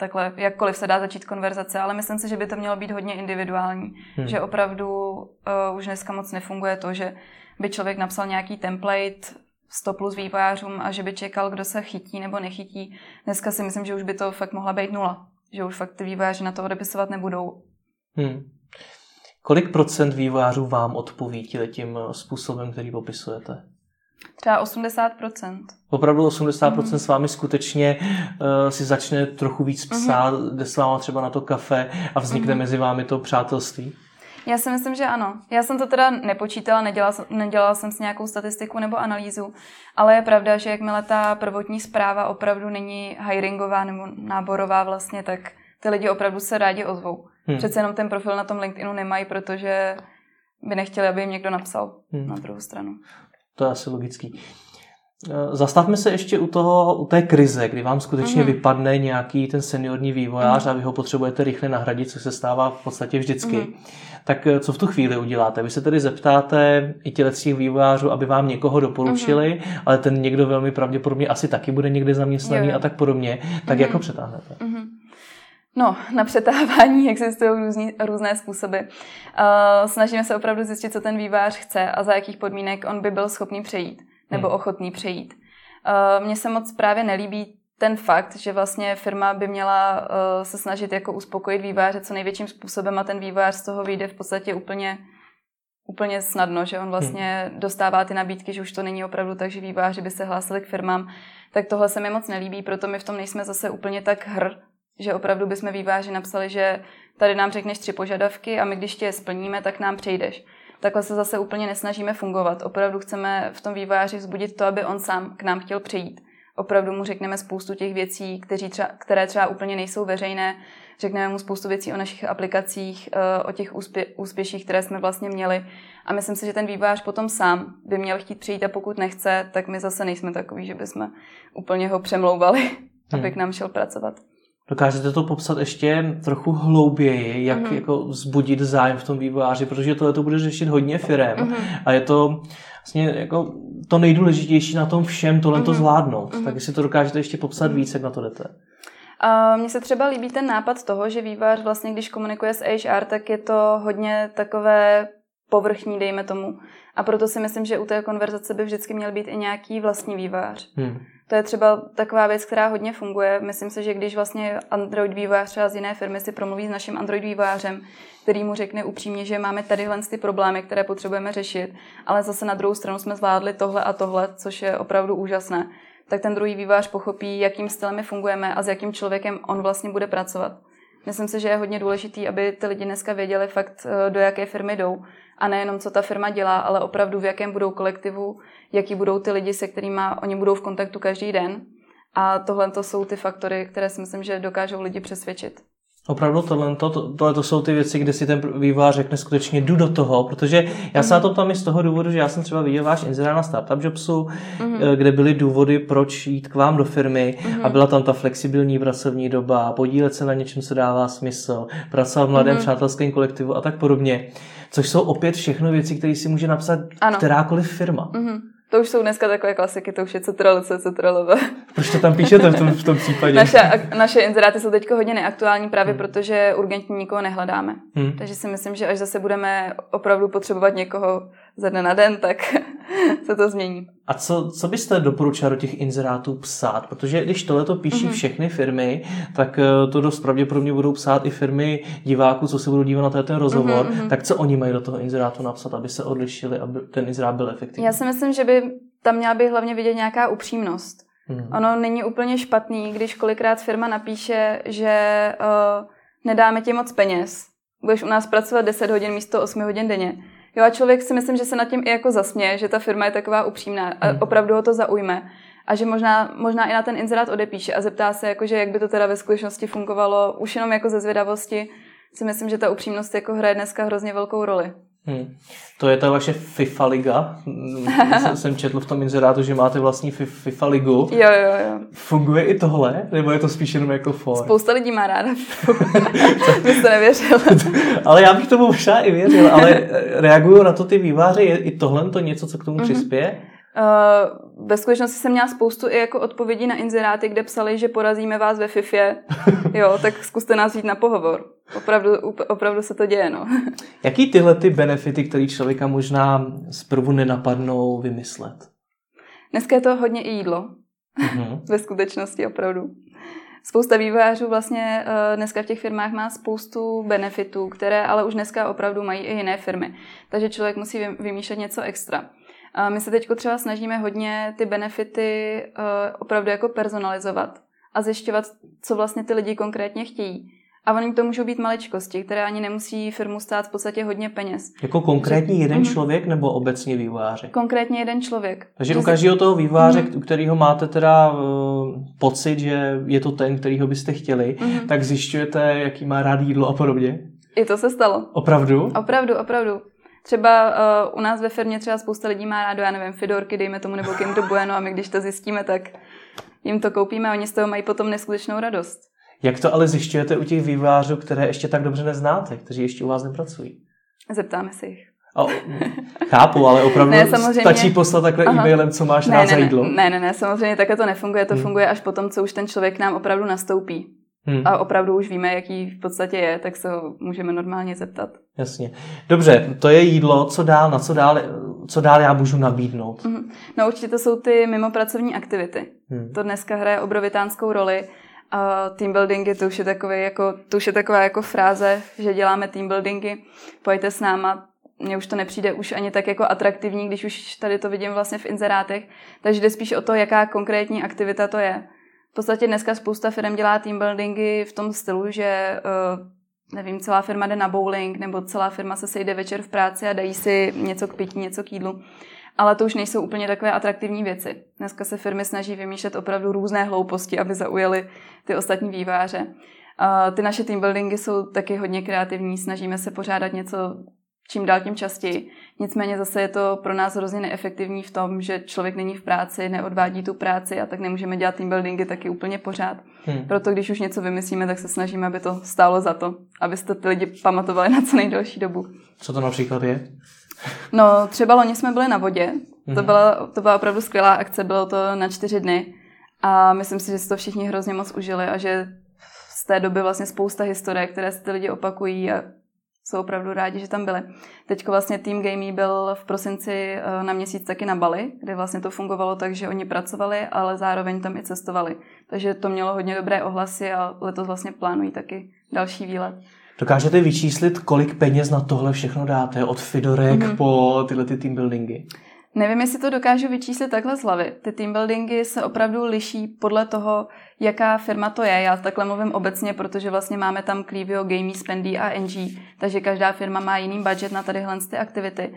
takhle, jakkoliv se dá začít konverzace, ale myslím si, že by to mělo být hodně individuální. Hmm. Že opravdu uh, už dneska moc nefunguje to, že by člověk napsal nějaký template 100 plus vývojářům a že by čekal, kdo se chytí nebo nechytí. Dneska si myslím, že už by to fakt mohla být nula. Že už fakt ty vývojáři na to odepisovat nebudou. Hmm. Kolik procent vývojářů vám odpoví tím způsobem, který popisujete? Třeba 80%. Opravdu 80% mm. s vámi skutečně uh, si začne trochu víc psát, mm. jde s váma třeba na to kafe a vznikne mm. mezi vámi to přátelství? Já si myslím, že ano. Já jsem to teda nepočítala, nedělala, nedělala jsem si nějakou statistiku nebo analýzu, ale je pravda, že jakmile ta prvotní zpráva opravdu není hiringová nebo náborová vlastně, tak ty lidi opravdu se rádi ozvou. Hmm. Přece jenom ten profil na tom LinkedInu nemají, protože by nechtěli, aby jim někdo napsal hmm. na druhou stranu. To je asi logický. Eh, zastavme se ještě u, toho, u té krize, kdy vám skutečně mm-hmm. vypadne nějaký ten seniorní vývojář mm-hmm. a vy ho potřebujete rychle nahradit, což se stává v podstatě vždycky. Mm-hmm. Tak eh, co v tu chvíli uděláte? Vy se tedy zeptáte i těch vývojářů, aby vám někoho doporučili, mm-hmm. ale ten někdo velmi pravděpodobně asi taky bude někde zaměstnaný jo, jo. a tak podobně. Tak mm-hmm. jak ho přetáhnete? Mm-hmm. No, na přetávání existují různý, různé způsoby. Uh, snažíme se opravdu zjistit, co ten vývář chce a za jakých podmínek on by byl schopný přejít nebo hmm. ochotný přejít. Uh, mně se moc právě nelíbí ten fakt, že vlastně firma by měla uh, se snažit jako uspokojit výváře co největším způsobem a ten vývář z toho vyjde v podstatě úplně úplně snadno, že on vlastně hmm. dostává ty nabídky, že už to není opravdu tak, že výváři by se hlásili k firmám, tak tohle se mi moc nelíbí, proto my v tom nejsme zase úplně tak hr, že opravdu bychom výváři napsali, že tady nám řekneš tři požadavky a my když tě je splníme, tak nám přejdeš. Takhle se zase úplně nesnažíme fungovat. Opravdu chceme v tom výváři vzbudit to, aby on sám k nám chtěl přijít. Opravdu mu řekneme spoustu těch věcí, kteří třeba, které třeba úplně nejsou veřejné. Řekneme mu spoustu věcí o našich aplikacích, eh, o těch úspě, úspěších, které jsme vlastně měli. A myslím si, že ten vývář potom sám by měl chtít přijít a pokud nechce, tak my zase nejsme takový, že bychom úplně ho přemlouvali, hmm. aby k nám šel pracovat. Dokážete to popsat ještě trochu hlouběji, jak mm-hmm. jako vzbudit zájem v tom vývojáři, protože tohle to bude řešit hodně firem mm-hmm. a je to vlastně jako to nejdůležitější na tom všem tohle mm-hmm. to zvládnout. Mm-hmm. Tak jestli to dokážete ještě popsat mm-hmm. víc, jak na to jdete. Mně se třeba líbí ten nápad toho, že vývojář vlastně, když komunikuje s HR, tak je to hodně takové povrchní, dejme tomu. A proto si myslím, že u té konverzace by vždycky měl být i nějaký vlastní vývojář. Hmm. To je třeba taková věc, která hodně funguje. Myslím si, že když vlastně Android vývojář třeba z jiné firmy si promluví s naším Android vývojářem, který mu řekne upřímně, že máme tadyhle ty problémy, které potřebujeme řešit, ale zase na druhou stranu jsme zvládli tohle a tohle, což je opravdu úžasné, tak ten druhý vývojář pochopí, jakým stylem my fungujeme a s jakým člověkem on vlastně bude pracovat. Myslím si, že je hodně důležitý, aby ty lidi dneska věděli fakt, eh, do jaké firmy jdou a nejenom, co ta firma dělá, ale opravdu v jakém budou kolektivu, jaký budou ty lidi, se kterými oni budou v kontaktu každý den. A tohle to jsou ty faktory, které si myslím, že dokážou lidi přesvědčit. Opravdu tohle, to, tohle to jsou ty věci, kde si ten vývojář řekne skutečně jdu do toho, protože já se na to ptám i z toho důvodu, že já jsem třeba viděl váš inzerát na Startup Jobsu, mm-hmm. kde byly důvody, proč jít k vám do firmy mm-hmm. a byla tam ta flexibilní pracovní doba, podílet se na něčem, co dává smysl, pracovat v mladém mm-hmm. přátelském kolektivu a tak podobně. Což jsou opět všechno věci, které si může napsat ano. kterákoliv firma. Mm-hmm. To už jsou dneska takové klasiky, to už je Ctrl-C, Ctrl-V. Proč to tam píšete v tom, v tom případě? Naše, naše inzeráty jsou teď hodně neaktuální právě hmm. protože urgentně nikoho nehledáme. Hmm. Takže si myslím, že až zase budeme opravdu potřebovat někoho ze dne na den, tak se to změní. A co, co byste doporučila do těch inzerátů psát? Protože když tohleto píší mm-hmm. všechny firmy, tak eh, to dost pravděpodobně budou psát i firmy diváků, co se budou dívat na ten rozhovor. Mm-hmm. Tak co oni mají do toho inzerátu napsat, aby se odlišili, aby ten inzerát byl efektivní? Já si myslím, že by tam měla být hlavně vidět nějaká upřímnost. Mm. Ono není úplně špatný, když kolikrát firma napíše, že uh, nedáme ti moc peněz, budeš u nás pracovat 10 hodin místo 8 hodin denně Jo a člověk si myslím, že se nad tím i jako zasměje, že ta firma je taková upřímná a hmm. opravdu ho to zaujme. A že možná, možná i na ten inzerát odepíše a zeptá se, jako, že jak by to teda ve skutečnosti fungovalo, už jenom jako ze zvědavosti, si myslím, že ta upřímnost jako hraje dneska hrozně velkou roli. Hmm. To je ta vaše FIFA liga. jsem, jsem četl v tom inzerátu, že máte vlastní FIFA ligu. Jo, jo, jo. Funguje i tohle? Nebo je to spíš jenom jako for? Spousta lidí má ráda Bys to nevěřil. ale já bych tomu možná i věřil, ale reagují na to ty výváři. Je i tohle to něco, co k tomu mm-hmm. přispěje? Uh, ve skutečnosti jsem měla spoustu i jako odpovědí na inzeráty, kde psali, že porazíme vás ve FIFě. Jo, tak zkuste nás jít na pohovor. Opravdu, opravdu se to děje, no. Jaký tyhle ty benefity, které člověka možná zprvu nenapadnou vymyslet? Dneska je to hodně i jídlo. Mm-hmm. ve skutečnosti opravdu. Spousta vývojářů vlastně uh, dneska v těch firmách má spoustu benefitů, které ale už dneska opravdu mají i jiné firmy. Takže člověk musí vymýšlet něco extra. My se teď třeba snažíme hodně ty benefity uh, opravdu jako personalizovat a zjišťovat, co vlastně ty lidi konkrétně chtějí. A oni to můžou být maličkosti, které ani nemusí firmu stát v podstatě hodně peněz. Jako konkrétní že, jeden mm-hmm. člověk nebo obecně vývojáři? Konkrétně jeden člověk. Takže u každého toho vývojáře, mm-hmm. u kterého máte teda uh, pocit, že je to ten, kterýho byste chtěli, mm-hmm. tak zjišťujete, jaký má rád jídlo a podobně? I to se stalo. Opravdu? Opravdu, opravdu. Třeba uh, u nás ve firmě třeba spousta lidí má rádo, já nevím, Fidorky, dejme tomu, nebo Kinder Bueno a my když to zjistíme, tak jim to koupíme a oni z toho mají potom neskutečnou radost. Jak to ale zjišťujete u těch vývářů, které ještě tak dobře neznáte, kteří ještě u vás nepracují? Zeptáme se jich. O, chápu, ale opravdu ne, samozřejmě... stačí poslat takhle Aha. e-mailem, co máš ne, rád ne, za jídlo? Ne, ne, ne, samozřejmě takhle to nefunguje. To hmm. funguje až potom, co už ten člověk nám opravdu nastoupí. Hmm. A opravdu už víme, jaký v podstatě je, tak se ho můžeme normálně zeptat. Jasně. Dobře, to je jídlo, co dál, na co dál, co dál já můžu nabídnout? Hmm. No určitě to jsou ty mimopracovní aktivity. Hmm. To dneska hraje obrovitánskou roli. A team buildingy, to už je, takový jako, to už je taková jako fráze, že děláme team buildingy, pojďte s náma, mně už to nepřijde už ani tak jako atraktivní, když už tady to vidím vlastně v inzerátech, takže jde spíš o to, jaká konkrétní aktivita to je. V podstatě dneska spousta firm dělá team buildingy v tom stylu, že uh, nevím, celá firma jde na bowling, nebo celá firma se sejde večer v práci a dají si něco k pití, něco k jídlu. Ale to už nejsou úplně takové atraktivní věci. Dneska se firmy snaží vymýšlet opravdu různé hlouposti, aby zaujaly ty ostatní výváře. Ty naše team buildingy jsou taky hodně kreativní, snažíme se pořádat něco čím dál tím častěji. Nicméně zase je to pro nás hrozně neefektivní v tom, že člověk není v práci, neodvádí tu práci a tak nemůžeme dělat team buildingy taky úplně pořád. Hmm. Proto když už něco vymyslíme, tak se snažíme, aby to stálo za to, abyste ty lidi pamatovali na co nejdelší dobu. Co to například je? No, třeba loni jsme byli na vodě. To, byla, to byla opravdu skvělá akce, bylo to na čtyři dny. A myslím si, že si to všichni hrozně moc užili a že z té doby vlastně spousta historie, které se ty lidi opakují a jsou opravdu rádi, že tam byli. Teď vlastně Team Gamey byl v prosinci eh, na měsíc taky na Bali, kde vlastně to fungovalo tak, že oni pracovali, ale zároveň tam i cestovali. Takže to mělo hodně dobré ohlasy a letos vlastně plánují taky další výlet. Dokážete vyčíslit, kolik peněz na tohle všechno dáte? Od Fidorek mm-hmm. po tyhle ty team buildingy? Nevím, jestli to dokážu vyčíslit takhle z hlavy. Ty team buildingy se opravdu liší podle toho, jaká firma to je. Já takhle mluvím obecně, protože vlastně máme tam Clivio, Gamey, Spendy a NG, takže každá firma má jiný budget na tadyhle ty aktivity.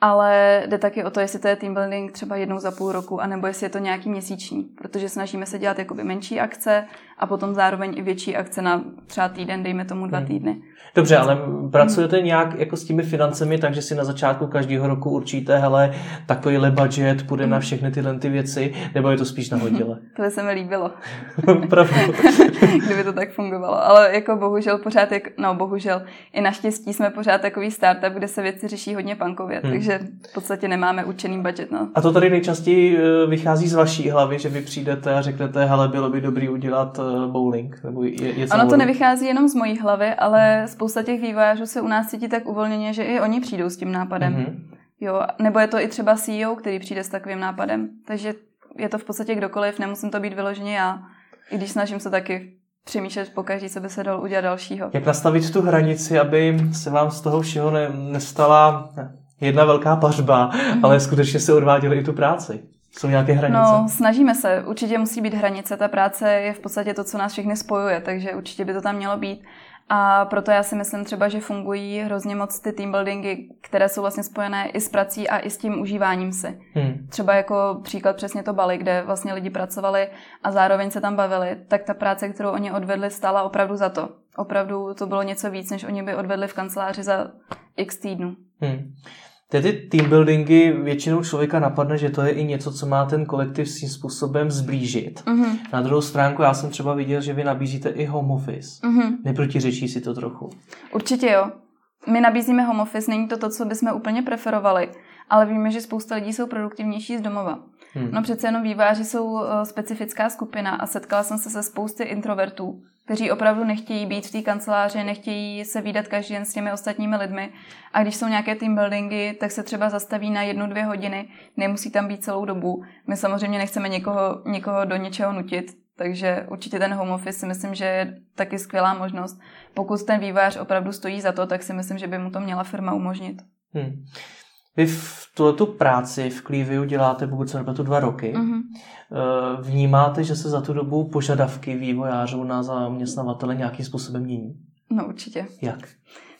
Ale jde taky o to, jestli to je team building třeba jednou za půl roku, anebo jestli je to nějaký měsíční, protože snažíme se dělat jakoby menší akce a potom zároveň i větší akce na třeba týden, dejme tomu dva hmm. týdny. Dobře, ale pracujete hmm. nějak jako s těmi financemi, takže si na začátku každého roku určíte, hele, takovýhle budget půjde hmm. na všechny tyhle ty věci, nebo je to spíš nahodile? to by se mi líbilo. Pravda. Kdyby to tak fungovalo. Ale jako bohužel pořád, jak, no bohužel, i naštěstí jsme pořád takový startup, kde se věci řeší hodně pankově, hmm. takže v podstatě nemáme určený budget. No. A to tady nejčastěji eh, vychází z vaší hlavy, že vy přijdete a řeknete, hele, bylo by dobrý udělat eh, bowling, nebo je, je Ono to nevychází jenom z mojí hlavy, ale spousta těch vývojářů se u nás cítí tak uvolněně, že i oni přijdou s tím nápadem. Mm-hmm. Jo, nebo je to i třeba CEO, který přijde s takovým nápadem. Takže je to v podstatě kdokoliv, nemusím to být vyloženě já. I když snažím se taky přemýšlet po každý, co by se dal udělat dalšího. Jak nastavit tu hranici, aby se vám z toho všeho ne, nestala jedna velká pařba, mm-hmm. ale skutečně se odváděli i tu práci? Jsou nějaké hranice? No, snažíme se. Určitě musí být hranice. Ta práce je v podstatě to, co nás všechny spojuje, takže určitě by to tam mělo být. A proto já si myslím třeba, že fungují hrozně moc ty team buildingy, které jsou vlastně spojené i s prací a i s tím užíváním si. Hmm. Třeba jako příklad přesně to Bali, kde vlastně lidi pracovali a zároveň se tam bavili, tak ta práce, kterou oni odvedli, stála opravdu za to. Opravdu to bylo něco víc, než oni by odvedli v kanceláři za x týdnů. Hmm. Ty team buildingy většinou člověka napadne, že to je i něco, co má ten kolektiv svým způsobem zblížit. Mm-hmm. Na druhou stránku já jsem třeba viděl, že vy nabízíte i home office. Mm-hmm. Neprotiřečí si to trochu? Určitě jo. My nabízíme home office, není to to, co bychom úplně preferovali, ale víme, že spousta lidí jsou produktivnější z domova. Hmm. No přece jenom výváři jsou eh, specifická skupina a setkala jsem se se spousty introvertů, kteří opravdu nechtějí být v té kanceláři, nechtějí se výdat každý den s těmi ostatními lidmi. A když jsou nějaké team buildingy, tak se třeba zastaví na jednu, dvě hodiny, nemusí tam být celou dobu. My samozřejmě nechceme někoho, někoho do něčeho nutit, takže určitě ten home office si myslím, že je taky skvělá možnost. Pokud ten vývář opravdu stojí za to, tak si myslím, že by mu to měla firma umožnit. Hmm. Vy v tuhletu práci v Cleaviu děláte, pokud se tu dva roky. Mm-hmm. Vnímáte, že se za tu dobu požadavky vývojářů na zaměstnavatele nějakým způsobem mění? No určitě. Jak?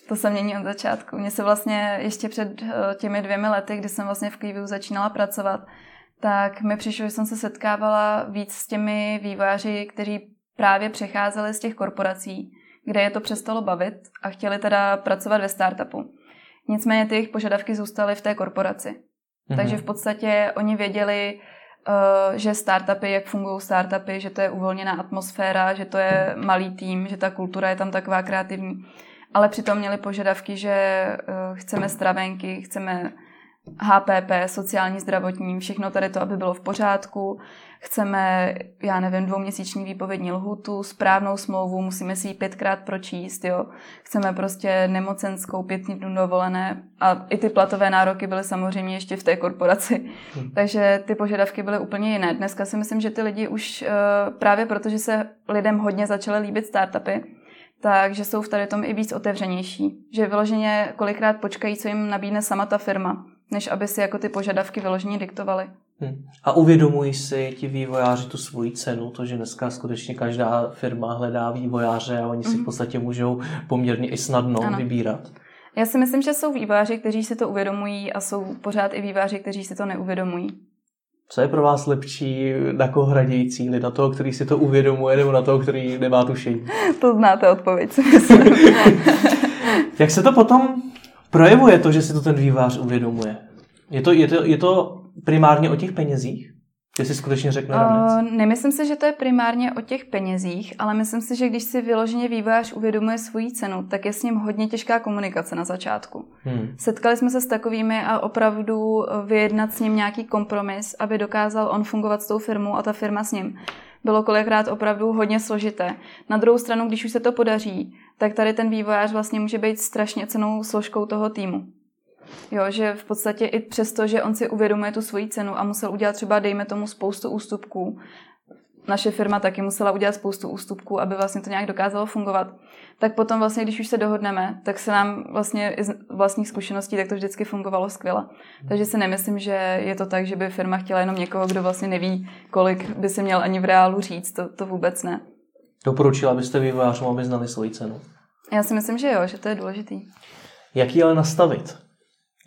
To se mění od začátku. Mně se vlastně ještě před eh, těmi dvěmi lety, kdy jsem vlastně v Cleaviu začínala pracovat, tak mi přišlo, že jsem se setkávala víc s těmi vývojáři, kteří právě přecházeli z těch korporací, kde je to přestalo bavit a chtěli teda pracovat ve startupu. Nicméně ty jejich požadavky zůstaly v té korporaci. Mm-hmm. Takže v podstatě oni věděli, uh, že startupy, jak fungují startupy, že to je uvolněná atmosféra, že to je malý tým, že ta kultura je tam taková kreativní. Ale přitom měli požadavky, že uh, chceme stravenky, chceme HPP, sociální, zdravotní, všechno tady to, aby bylo v pořádku. Chceme, já nevím, dvouměsíční výpovědní lhutu, správnou smlouvu, musíme si ji pětkrát pročíst, jo. Chceme prostě nemocenskou, pět dnů dovolené a i ty platové nároky byly samozřejmě ještě v té korporaci. Hmm. Takže ty požadavky byly úplně jiné. Dneska si myslím, že ty lidi už eh, právě protože se lidem hodně začaly líbit startupy, takže jsou v tady tom i víc otevřenější. Že vyloženě kolikrát počkají, co jim nabídne sama ta firma než aby si jako ty požadavky vyloženě diktovali. Hmm. A uvědomují si ti vývojáři tu svoji cenu, to, že dneska skutečně každá firma hledá vývojáře a oni si v mhm. podstatě můžou poměrně i snadno ano. vybírat. Já si myslím, že jsou vývojáři, kteří si to uvědomují a jsou pořád i vývojáři, kteří si to neuvědomují. Co je pro vás lepší, na koho hradějí cíly? Na toho, který si to uvědomuje, nebo na toho, který nemá tušení? To znáte odpověď, si myslím. Jak se to potom projevuje to, že si to ten vývář uvědomuje? Je to, je to, je to primárně o těch penězích? Že si skutečně řekne uh, Nemyslím si, že to je primárně o těch penězích, ale myslím si, že když si vyloženě vývář uvědomuje svoji cenu, tak je s ním hodně těžká komunikace na začátku. Hmm. Setkali jsme se s takovými a opravdu vyjednat s ním nějaký kompromis, aby dokázal on fungovat s tou firmou a ta firma s ním bylo kolikrát opravdu hodně složité. Na druhou stranu, když už se to podaří, tak tady ten vývojář vlastně může být strašně cenou složkou toho týmu. Jo, že v podstatě i přesto, že on si uvědomuje tu svoji cenu a musel udělat třeba, dejme tomu, spoustu ústupků, naše firma taky musela udělat spoustu ústupků, aby vlastně to nějak dokázalo fungovat, tak potom vlastně, když už se dohodneme, tak se nám vlastně i z vlastních zkušeností, tak to vždycky fungovalo skvěle. Takže si nemyslím, že je to tak, že by firma chtěla jenom někoho, kdo vlastně neví, kolik by si měl ani v reálu říct, to, to vůbec ne. Doporučila byste vývojářům, aby znali svoji cenu? Já si myslím, že jo, že to je důležitý. Jak ji ale nastavit?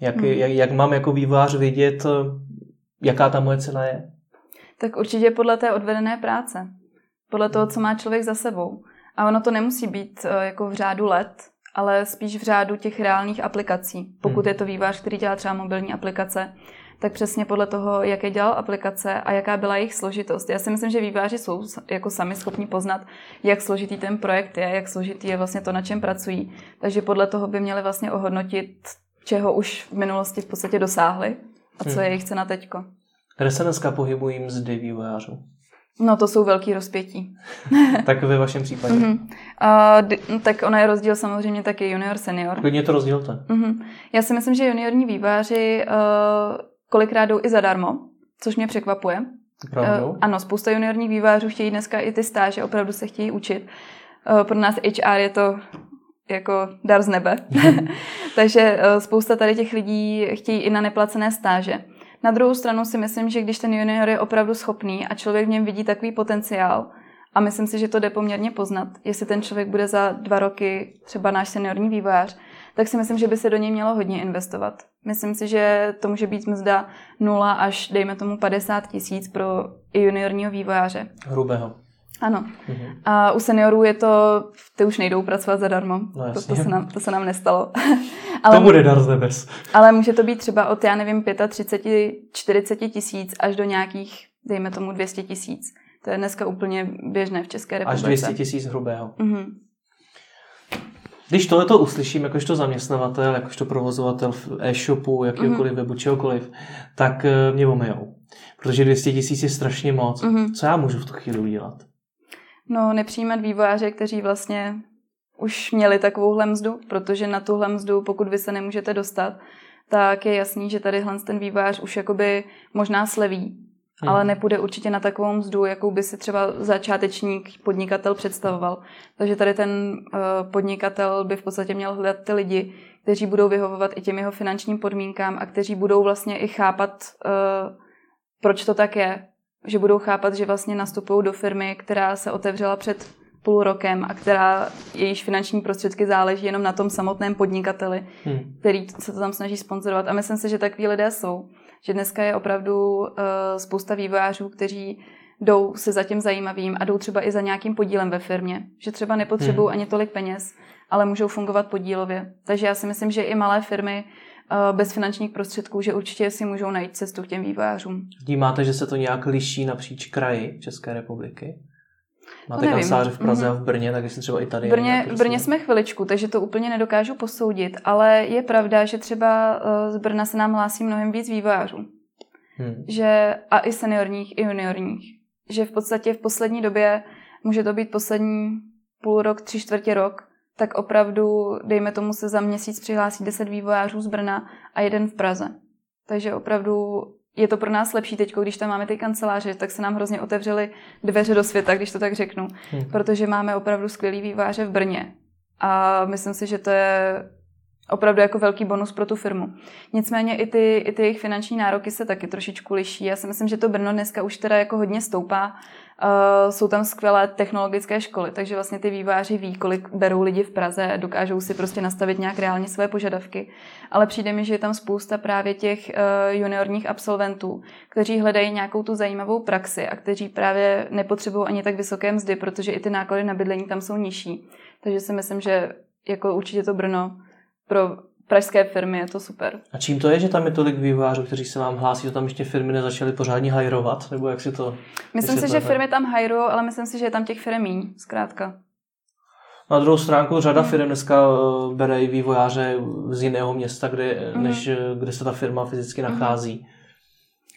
Jak, hmm. jak, jak mám jako vývojář vědět, jaká ta moje cena je? Tak určitě podle té odvedené práce. podle toho, co má člověk za sebou. A ono to nemusí být uh, jako v řádu let, ale spíš v řádu těch reálných aplikací. Pokud hmm. je to vývář, který dělá třeba mobilní aplikace, tak přesně podle toho, jaké dělal aplikace a jaká byla jejich složitost. Já si myslím, že výváři jsou jako sami schopni poznat, jak složitý ten projekt je, jak složitý je vlastně to, na čem pracují. Takže podle toho by měli vlastně ohodnotit, čeho už v minulosti v podstatě dosáhli a co hmm. je jejich cena teďko. Kde se dneska pohybují mzdy vývojářů? No to jsou velký rozpětí. tak ve vašem případě? Uh-huh. Uh, tak ono je rozdíl samozřejmě taky junior, senior. Klidně to rozdílte. Uh-huh. Já si myslím, že juniorní výváři uh, kolikrát jdou i zadarmo, což mě překvapuje. Pravdou? Uh, ano, spousta juniorních vývářů chtějí dneska i ty stáže, opravdu se chtějí učit. Uh, pro nás HR je to jako dar z nebe. Takže uh, spousta tady těch lidí chtějí i na neplacené stáže. Na druhou stranu si myslím, že když ten junior je opravdu schopný a člověk v něm vidí takový potenciál, a myslím si, že to jde poměrně poznat, jestli ten člověk bude za dva roky třeba náš seniorní vývojář, tak si myslím, že by se do něj mělo hodně investovat. Myslím si, že to může být mzda 0 až, dejme tomu, 50 tisíc pro juniorního vývojáře. Hrubého. Ano. Mhm. A u seniorů je to, ty už nejdou pracovat zadarmo. No, to, to, se nám, to se nám nestalo. ale, to bude dar z nebes. Ale může to být třeba od, já nevím, 35, 40 tisíc až do nějakých, dejme tomu, 200 tisíc. To je dneska úplně běžné v České republice. Až 200 tisíc hrubého. Mm-hmm. Když tohleto uslyším, jakožto zaměstnavatel, jakožto provozovatel v e-shopu, jakýkoliv mm-hmm. webu, čehokoliv, tak eh, mě omejou. Protože 200 tisíc je strašně moc. Mm-hmm. Co já můžu v tu chvíli udělat? No, nepřijímat vývojáře, kteří vlastně už měli takovouhle mzdu, protože na tuhle mzdu, pokud vy se nemůžete dostat, tak je jasný, že tady ten vývojář už jakoby možná sleví, hmm. ale nepůjde určitě na takovou mzdu, jakou by si třeba začátečník podnikatel představoval. Takže tady ten uh, podnikatel by v podstatě měl hledat ty lidi, kteří budou vyhovovat i těm jeho finančním podmínkám a kteří budou vlastně i chápat, uh, proč to tak je, že budou chápat, že vlastně nastupují do firmy, která se otevřela před půl rokem a která jejíž finanční prostředky záleží jenom na tom samotném podnikateli, hmm. který se to tam snaží sponzorovat. A myslím si, že takový lidé jsou. Že dneska je opravdu uh, spousta vývojářů, kteří jdou se za tím zajímavým a jdou třeba i za nějakým podílem ve firmě. Že třeba nepotřebují hmm. ani tolik peněz, ale můžou fungovat podílově. Takže já si myslím, že i malé firmy bez finančních prostředků, že určitě si můžou najít cestu k těm vývojářům. Vnímáte, že se to nějak liší napříč kraji České republiky? Máte kanceláře v Praze mm-hmm. a v Brně, tak jestli třeba i tady. V Brně, v Brně jsme chviličku, takže to úplně nedokážu posoudit, ale je pravda, že třeba eh, z Brna se nám hlásí mnohem víc vývojářů. Hmm. Že, a i seniorních, i juniorních. Že v podstatě v poslední době, může to být poslední půl rok, tři čtvrtě rok, tak opravdu, dejme tomu, se za měsíc přihlásí 10 vývojářů z Brna a jeden v Praze. Takže opravdu je to pro nás lepší teď, když tam máme ty kanceláře, tak se nám hrozně otevřely dveře do světa, když to tak řeknu, hmm. protože máme opravdu skvělý výváře v Brně. A myslím si, že to je opravdu jako velký bonus pro tu firmu. Nicméně i ty, i ty jejich finanční nároky se taky trošičku liší. Já si myslím, že to Brno dneska už teda jako hodně stoupá Uh, jsou tam skvělé technologické školy, takže vlastně ty výváři ví, kolik berou lidi v Praze, dokážou si prostě nastavit nějak reálně své požadavky. Ale přijde mi, že je tam spousta právě těch uh, juniorních absolventů, kteří hledají nějakou tu zajímavou praxi a kteří právě nepotřebují ani tak vysoké mzdy, protože i ty náklady na bydlení tam jsou nižší. Takže si myslím, že jako určitě to Brno pro pražské firmy, je to super. A čím to je, že tam je tolik vývojářů, kteří se vám hlásí, že tam ještě firmy nezačaly pořádně hajrovat, nebo jak si to... Myslím si, že firmy tam hajrují, ale myslím si, že je tam těch firm méně, zkrátka. Na druhou stránku řada hmm. firm dneska eh, bere i vývojáře z jiného města, kde, hmm. než eh, kde se ta firma fyzicky hmm. nachází. Hmm.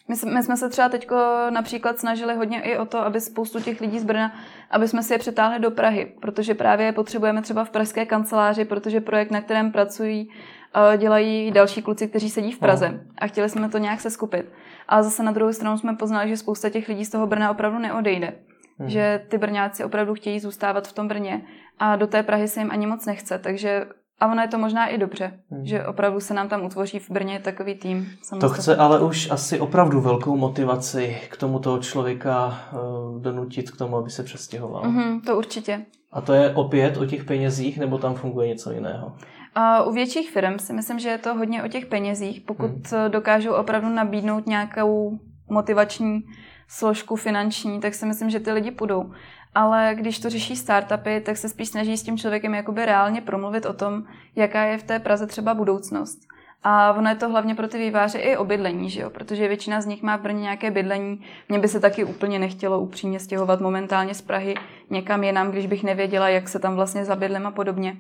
My, my jsme se třeba teď například snažili hodně i o to, aby spoustu těch lidí z Brna, aby jsme si je přetáhli do Prahy, protože právě potřebujeme třeba v pražské kanceláři, protože projekt, na kterém pracují, eh, dělají další kluci, kteří sedí v Praze no. a chtěli jsme to nějak se skupit. Ale zase na druhou stranu jsme poznali, že spousta těch lidí z toho Brna opravdu neodejde. Hmm. Že ty Brňáci opravdu chtějí zůstávat v tom Brně a do té Prahy se jim ani moc nechce. Takže a ono je to možná i dobře, hmm. že opravdu se nám tam utvoří v Brně takový tým. To chce ale už asi opravdu velkou motivaci k tomu toho člověka uh, donutit k tomu, aby se přestěhoval. Mm-hmm, to určitě. A to je opět o těch penězích, nebo tam funguje něco jiného? U větších firm si myslím, že je to hodně o těch penězích. Pokud hmm. dokážou opravdu nabídnout nějakou motivační složku finanční, tak si myslím, že ty lidi půjdou. ale když to řeší startupy, tak se spíš snaží s tím člověkem jakoby reálně promluvit o tom, jaká je v té Praze třeba budoucnost. A ono je to hlavně pro ty výváře i o bydlení, že jo? protože většina z nich má v Brně nějaké bydlení. Mně by se taky úplně nechtělo upřímně stěhovat momentálně z Prahy někam jinam, když bych nevěděla, jak se tam vlastně zabydlím a podobně.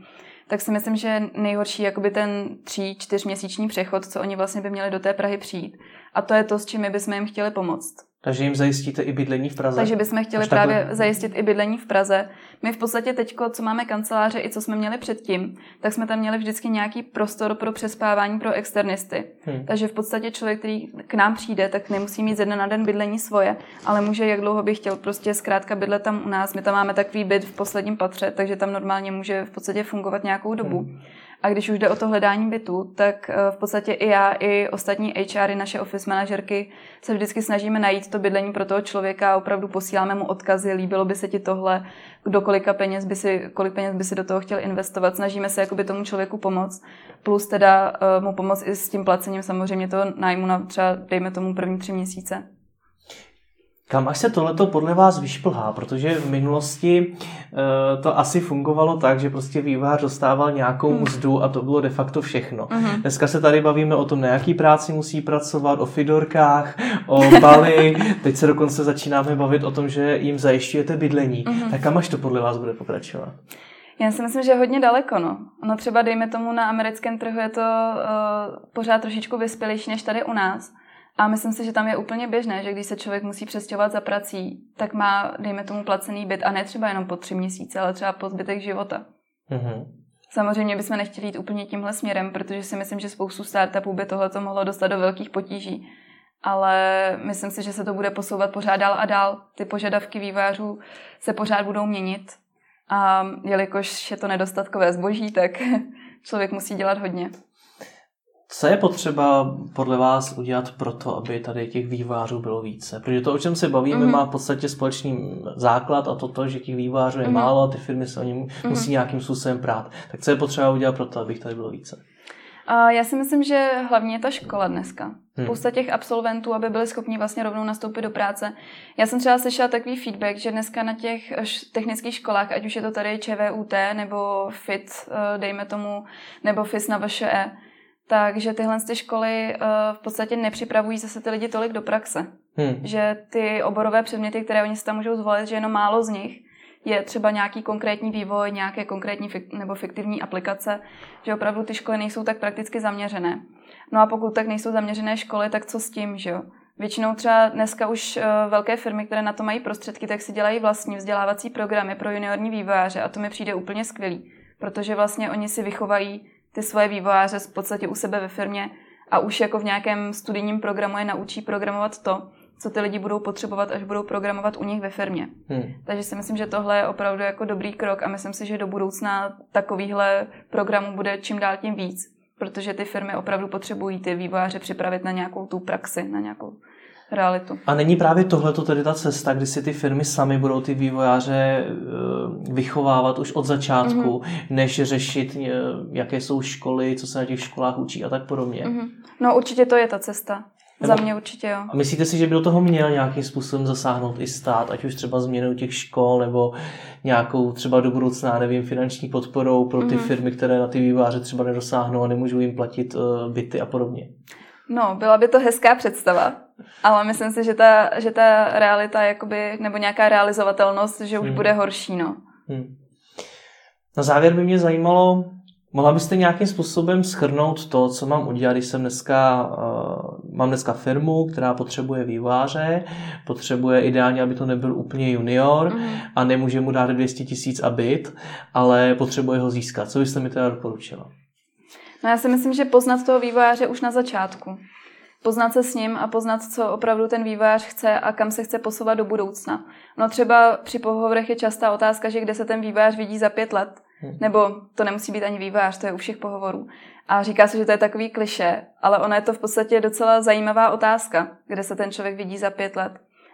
Tak si myslím, že nejhorší jakoby ten tří, čtyřměsíční přechod, co oni vlastně by měli do té Prahy přijít. A to je to, s čím my bychom jim chtěli pomoct. Takže jim zajistíte i bydlení v Praze? Takže bychom chtěli Až právě takhle... zajistit i bydlení v Praze. My v podstatě teď, co máme kanceláře i co jsme měli předtím, tak jsme tam měli vždycky nějaký prostor pro přespávání pro externisty. Hmm. Takže v podstatě člověk, který k nám přijde, tak nemusí mít ze dne na den bydlení svoje, ale může, jak dlouho by chtěl, prostě zkrátka bydlet tam u nás. My tam máme takový byt v posledním patře, takže tam normálně může v podstatě fungovat nějakou dobu. Hmm. A když už jde o to hledání bytu, tak eh, v podstatě i já, i ostatní HRy, naše office manažerky, se vždycky snažíme najít to bydlení pro toho člověka a opravdu posíláme mu odkazy, líbilo by se ti tohle, do kolika peněz by si, kolik peněz by si do toho chtěl investovat. Snažíme se jakoby tomu člověku pomoct, plus teda uh, mu pomoct i s tím placením samozřejmě toho nájmu na třeba, dejme tomu, první tři měsíce. Kam až se tohleto podle vás vyšplhá? Protože v minulosti uh, to asi fungovalo tak, že prostě vývář dostával nějakou hmm. mzdu a to bylo de facto všechno. Uh-huh. Dneska se tady bavíme o tom, na jaký práci musí pracovat, o fidorkách, o bali. Teď se dokonce začínáme bavit o tom, že jim zajišťujete bydlení. Uh-huh. Tak kam až to podle vás bude pokračovat? Já si myslím, že je hodně daleko. No. no třeba dejme tomu na americkém trhu je to uh, pořád trošičku vyspělejší než tady u nás. A myslím si, že tam je úplně běžné, že když se člověk musí přestěhovat za prací, tak má, dejme tomu, placený byt a ne třeba jenom po tři měsíce, ale třeba po zbytek života. Mm-hmm. Samozřejmě bychom nechtěli jít úplně tímhle směrem, protože si myslím, že spoustu startupů by tohle mohlo dostat do velkých potíží. Ale myslím si, že se to bude posouvat pořád dál a dál. Ty požadavky vývářů se pořád budou měnit. A jelikož je to nedostatkové zboží, tak člověk musí dělat hodně. Co je potřeba podle vás udělat pro to, aby tady těch vývářů bylo více? Protože to, o čem se bavíme, mm-hmm. má v podstatě společný základ a to, to že těch vývářů je mm-hmm. málo a ty firmy se o ně mm-hmm. musí nějakým způsobem prát. Tak co je potřeba udělat pro to, aby tady bylo více? Uh, já si myslím, že hlavně je ta škola dneska. Hmm. Spousta těch absolventů, aby byli schopni vlastně rovnou nastoupit do práce. Já jsem třeba slyšela takový feedback, že dneska na těch technických školách, ať už je to tady ČVUT nebo FIT, uh, dejme tomu, nebo FIS na VŠE, takže tyhle ty školy uh, v podstatě nepřipravují zase ty lidi tolik do praxe. Hmm. Že ty oborové předměty, které oni si tam můžou zvolit, že jenom málo z nich je třeba nějaký konkrétní vývoj, nějaké konkrétní fik- nebo fiktivní aplikace, že opravdu ty školy nejsou tak prakticky zaměřené. No a pokud tak nejsou zaměřené školy, tak co s tím, že jo? Většinou třeba dneska už uh, velké firmy, které na to mají prostředky, tak si dělají vlastní vzdělávací programy pro juniorní vývojáře a to mi přijde úplně skvělý, protože vlastně oni si vychovají ty svoje vývojáře v podstatě u sebe ve firmě a už jako v nějakém studijním programu je naučí programovat to, co ty lidi budou potřebovat, až budou programovat u nich ve firmě. Hmm. Takže si myslím, že tohle je opravdu jako dobrý krok a myslím si, že do budoucna takovýchhle programů bude čím dál tím víc, protože ty firmy opravdu potřebují ty vývojáře připravit na nějakou tu praxi, na nějakou realitu. A není právě tohleto tedy ta cesta, kdy si ty firmy sami budou ty vývojáře eh, vychovávat už od začátku, mm-hmm. než řešit, eh, jaké jsou školy, co se na těch školách učí a tak podobně? Mm-hmm. No určitě to je ta cesta. Nebo, Za mě určitě jo. A myslíte si, že by do toho měl nějakým způsobem zasáhnout i stát, ať už třeba změnou těch škol, nebo nějakou třeba do budoucna, nevím, finanční podporou pro ty mm-hmm. firmy, které na ty výváře třeba nedosáhnou a nemůžou jim platit uh, byty a podobně? No, byla by to hezká představa, ale myslím si, že ta, že ta realita, jakoby, nebo nějaká realizovatelnost, že už hmm. bude horší, no. Hmm. Na závěr by mě zajímalo, mohla byste nějakým způsobem schrnout to, co mám udělat, když jsem dneska, uh, mám dneska firmu, která potřebuje výváře, potřebuje ideálně, aby to nebyl úplně junior mm. a nemůže mu dát 200 tisíc a byt, ale potřebuje ho získat. Co byste mi teda doporučila? No já si myslím, že poznat toho vývojáře už na začátku. Poznat se s ním a poznat, co opravdu ten vývojář chce a kam se chce posouvat do budoucna. No třeba při pohovorech je častá otázka, že kde se ten vývojář vidí za pět let. Hmm. Nebo to nemusí být ani vývojář, to je u všech pohovorů. A říká se, že to je takový kliše, ale ona je to v podstatě docela zajímavá otázka, kde se ten člověk vidí za pět let.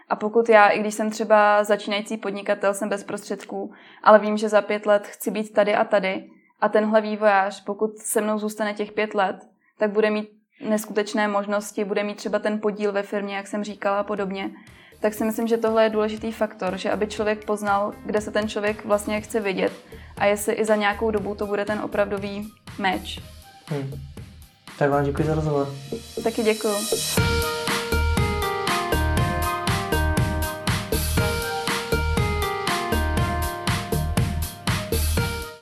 A pokud já, i když jsem třeba začínající podnikatel, jsem bez prostředků, ale vím, že za pět let chci být tady a tady, a tenhle vývojář, pokud se mnou zůstane těch pět let, tak bude mít neskutečné možnosti, bude mít třeba ten podíl ve firmě, jak jsem říkala a podobně. tak si myslím, že tohle je důležitý faktor, že aby člověk poznal, kde se ten člověk vlastně chce vidět a jestli i za nějakou dobu to bude ten opravdový meč. Hmm. Tak vám děkuji za rozhovor. Taky děkuji.